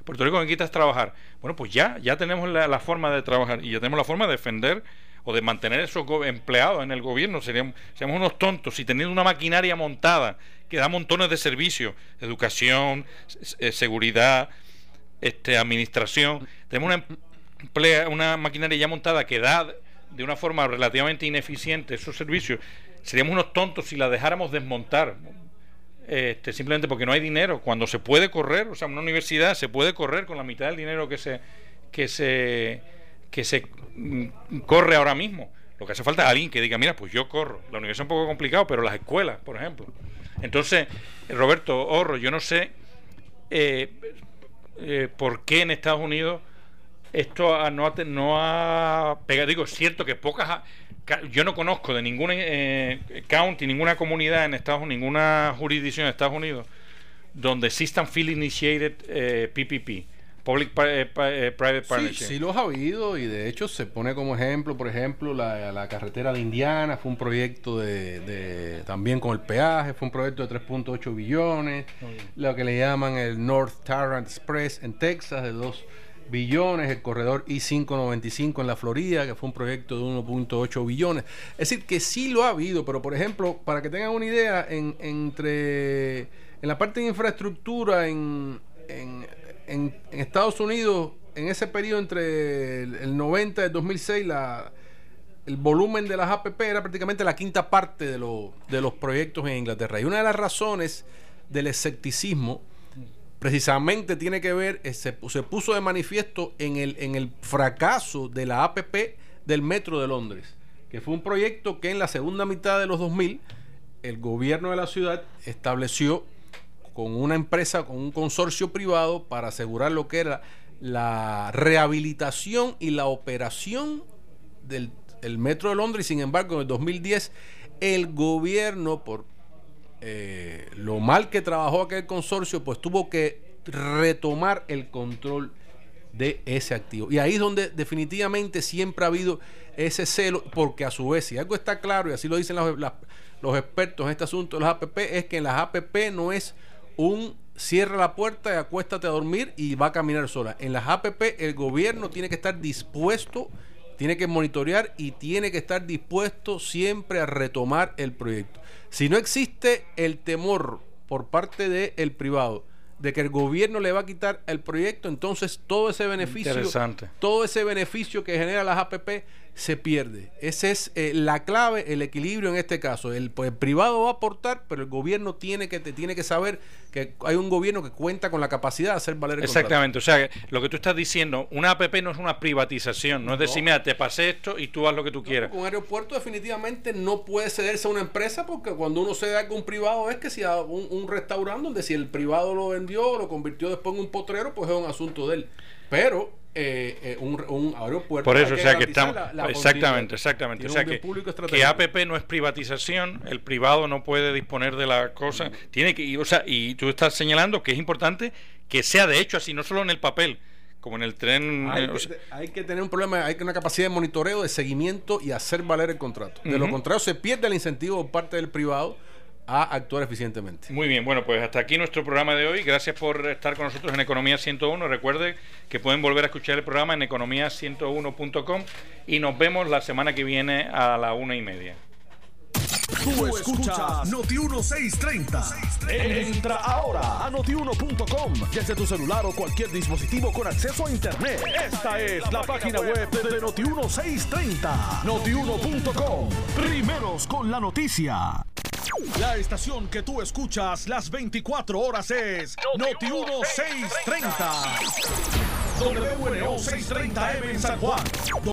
Puerto Rico necesita trabajar. Bueno, pues ya, ya tenemos la, forma de trabajar y ya tenemos la forma de defender o de mantener esos empleados en el gobierno. Seríamos, seríamos unos tontos si teniendo una maquinaria montada que da montones de servicios, educación, eh, seguridad, este, administración. Tenemos una, maquinaria ya montada que da de una forma relativamente ineficiente esos servicios. Seríamos unos tontos si la dejáramos desmontar. Este, simplemente porque no hay dinero. Cuando se puede correr, o sea, una universidad se puede correr con la mitad del dinero que se que se que se mm, corre ahora mismo. Lo que hace falta es alguien que diga, mira, pues yo corro. La universidad es un poco complicado, pero las escuelas, por ejemplo. Entonces, Roberto Horro, yo no sé eh, eh, por qué en Estados Unidos esto no ha, no ha pegado. Digo, es cierto que pocas. Yo no conozco de ninguna eh, county, ninguna comunidad en Estados Unidos, ninguna jurisdicción en Estados Unidos donde existan field initiated PPP. Eh, Public Private Partnership. Sí, sí los ha habido y de hecho se pone como ejemplo, por ejemplo, la, la carretera de Indiana fue un proyecto de, también con el peaje, fue un proyecto de 3.8 billones, lo que le llaman el North Tarrant Express en Texas de 2 billones, el corredor I-595 en la Florida, que fue un proyecto de 1.8 billones. Es decir, que sí lo ha habido, pero por ejemplo, para que tengan una idea, en, entre, en la parte de infraestructura en, en en, Estados Unidos, en ese periodo entre el, 90 y el 2006, la, el volumen de las APP era prácticamente la quinta parte de, de los proyectos en Inglaterra. Y una de las razones del escepticismo precisamente tiene que ver, eh, se, se, puso de manifiesto en el, en el fracaso de la APP del Metro de Londres, que fue un proyecto que en la segunda mitad de los 2000 el gobierno de la ciudad estableció con una empresa, con un consorcio privado para asegurar lo que era la rehabilitación y la operación del Metro de Londres. Sin embargo, en el 2010 el gobierno, por eh, lo mal que trabajó aquel consorcio, pues tuvo que retomar el control de ese activo. Y ahí es donde definitivamente siempre ha habido ese celo, porque a su vez, si algo está claro, y así lo dicen los, los expertos en este asunto de las APP, es que en las APP no es un cierra la puerta y acuéstate a dormir y va a caminar sola. En las APP el gobierno tiene que estar dispuesto, tiene que monitorear y tiene que estar dispuesto siempre a retomar el proyecto. Si no existe el temor por parte del privado de que el gobierno le va a quitar el proyecto, entonces todo ese beneficio, todo ese beneficio que genera las APP se pierde. Esa es eh, la clave, el equilibrio en este caso. El, pues, el, privado va a aportar, pero el gobierno tiene que, te, tiene que saber que hay un gobierno que cuenta con la capacidad de hacer valer el Exactamente, o sea, lo que tú estás diciendo, una APP no es una privatización, no, es decir, mira, te pasé esto y tú haz lo que tú quieras. un aeropuerto definitivamente no puede cederse a una empresa porque cuando uno cede a un privado es que si a un, un restaurante donde si el privado lo vendió o lo convirtió después en un potrero, pues es un asunto de él. Pero eh, eh, un, un aeropuerto. Por eso, o sea que estamos. exactamente, exactamente. O sea que, que. APP no es privatización, el privado no puede disponer de la cosa. Tiene que, y, o sea, y tú estás señalando que es importante que sea de hecho así, no solo en el papel, como en el tren. Hay eh, o que, sea, hay que tener un problema, hay que una capacidad de monitoreo, de seguimiento y hacer valer el contrato. De lo contrario, se pierde el incentivo por parte del privado a actuar eficientemente. Muy bien, bueno, pues hasta aquí nuestro programa de hoy. Gracias por estar con nosotros en Economía 101. Recuerde que pueden volver a escuchar el programa en economía101.com y nos vemos la semana que viene a la una y media. Tú escuchas Noti 1630. Entra ahora a notiuno.com desde tu celular o cualquier dispositivo con acceso a internet. Esta es la página web de Noti 1630. Notiuno.com. Primeros con la noticia. La estación que tú escuchas las 24 horas es Noti 1630. WNO 630M en San Juan.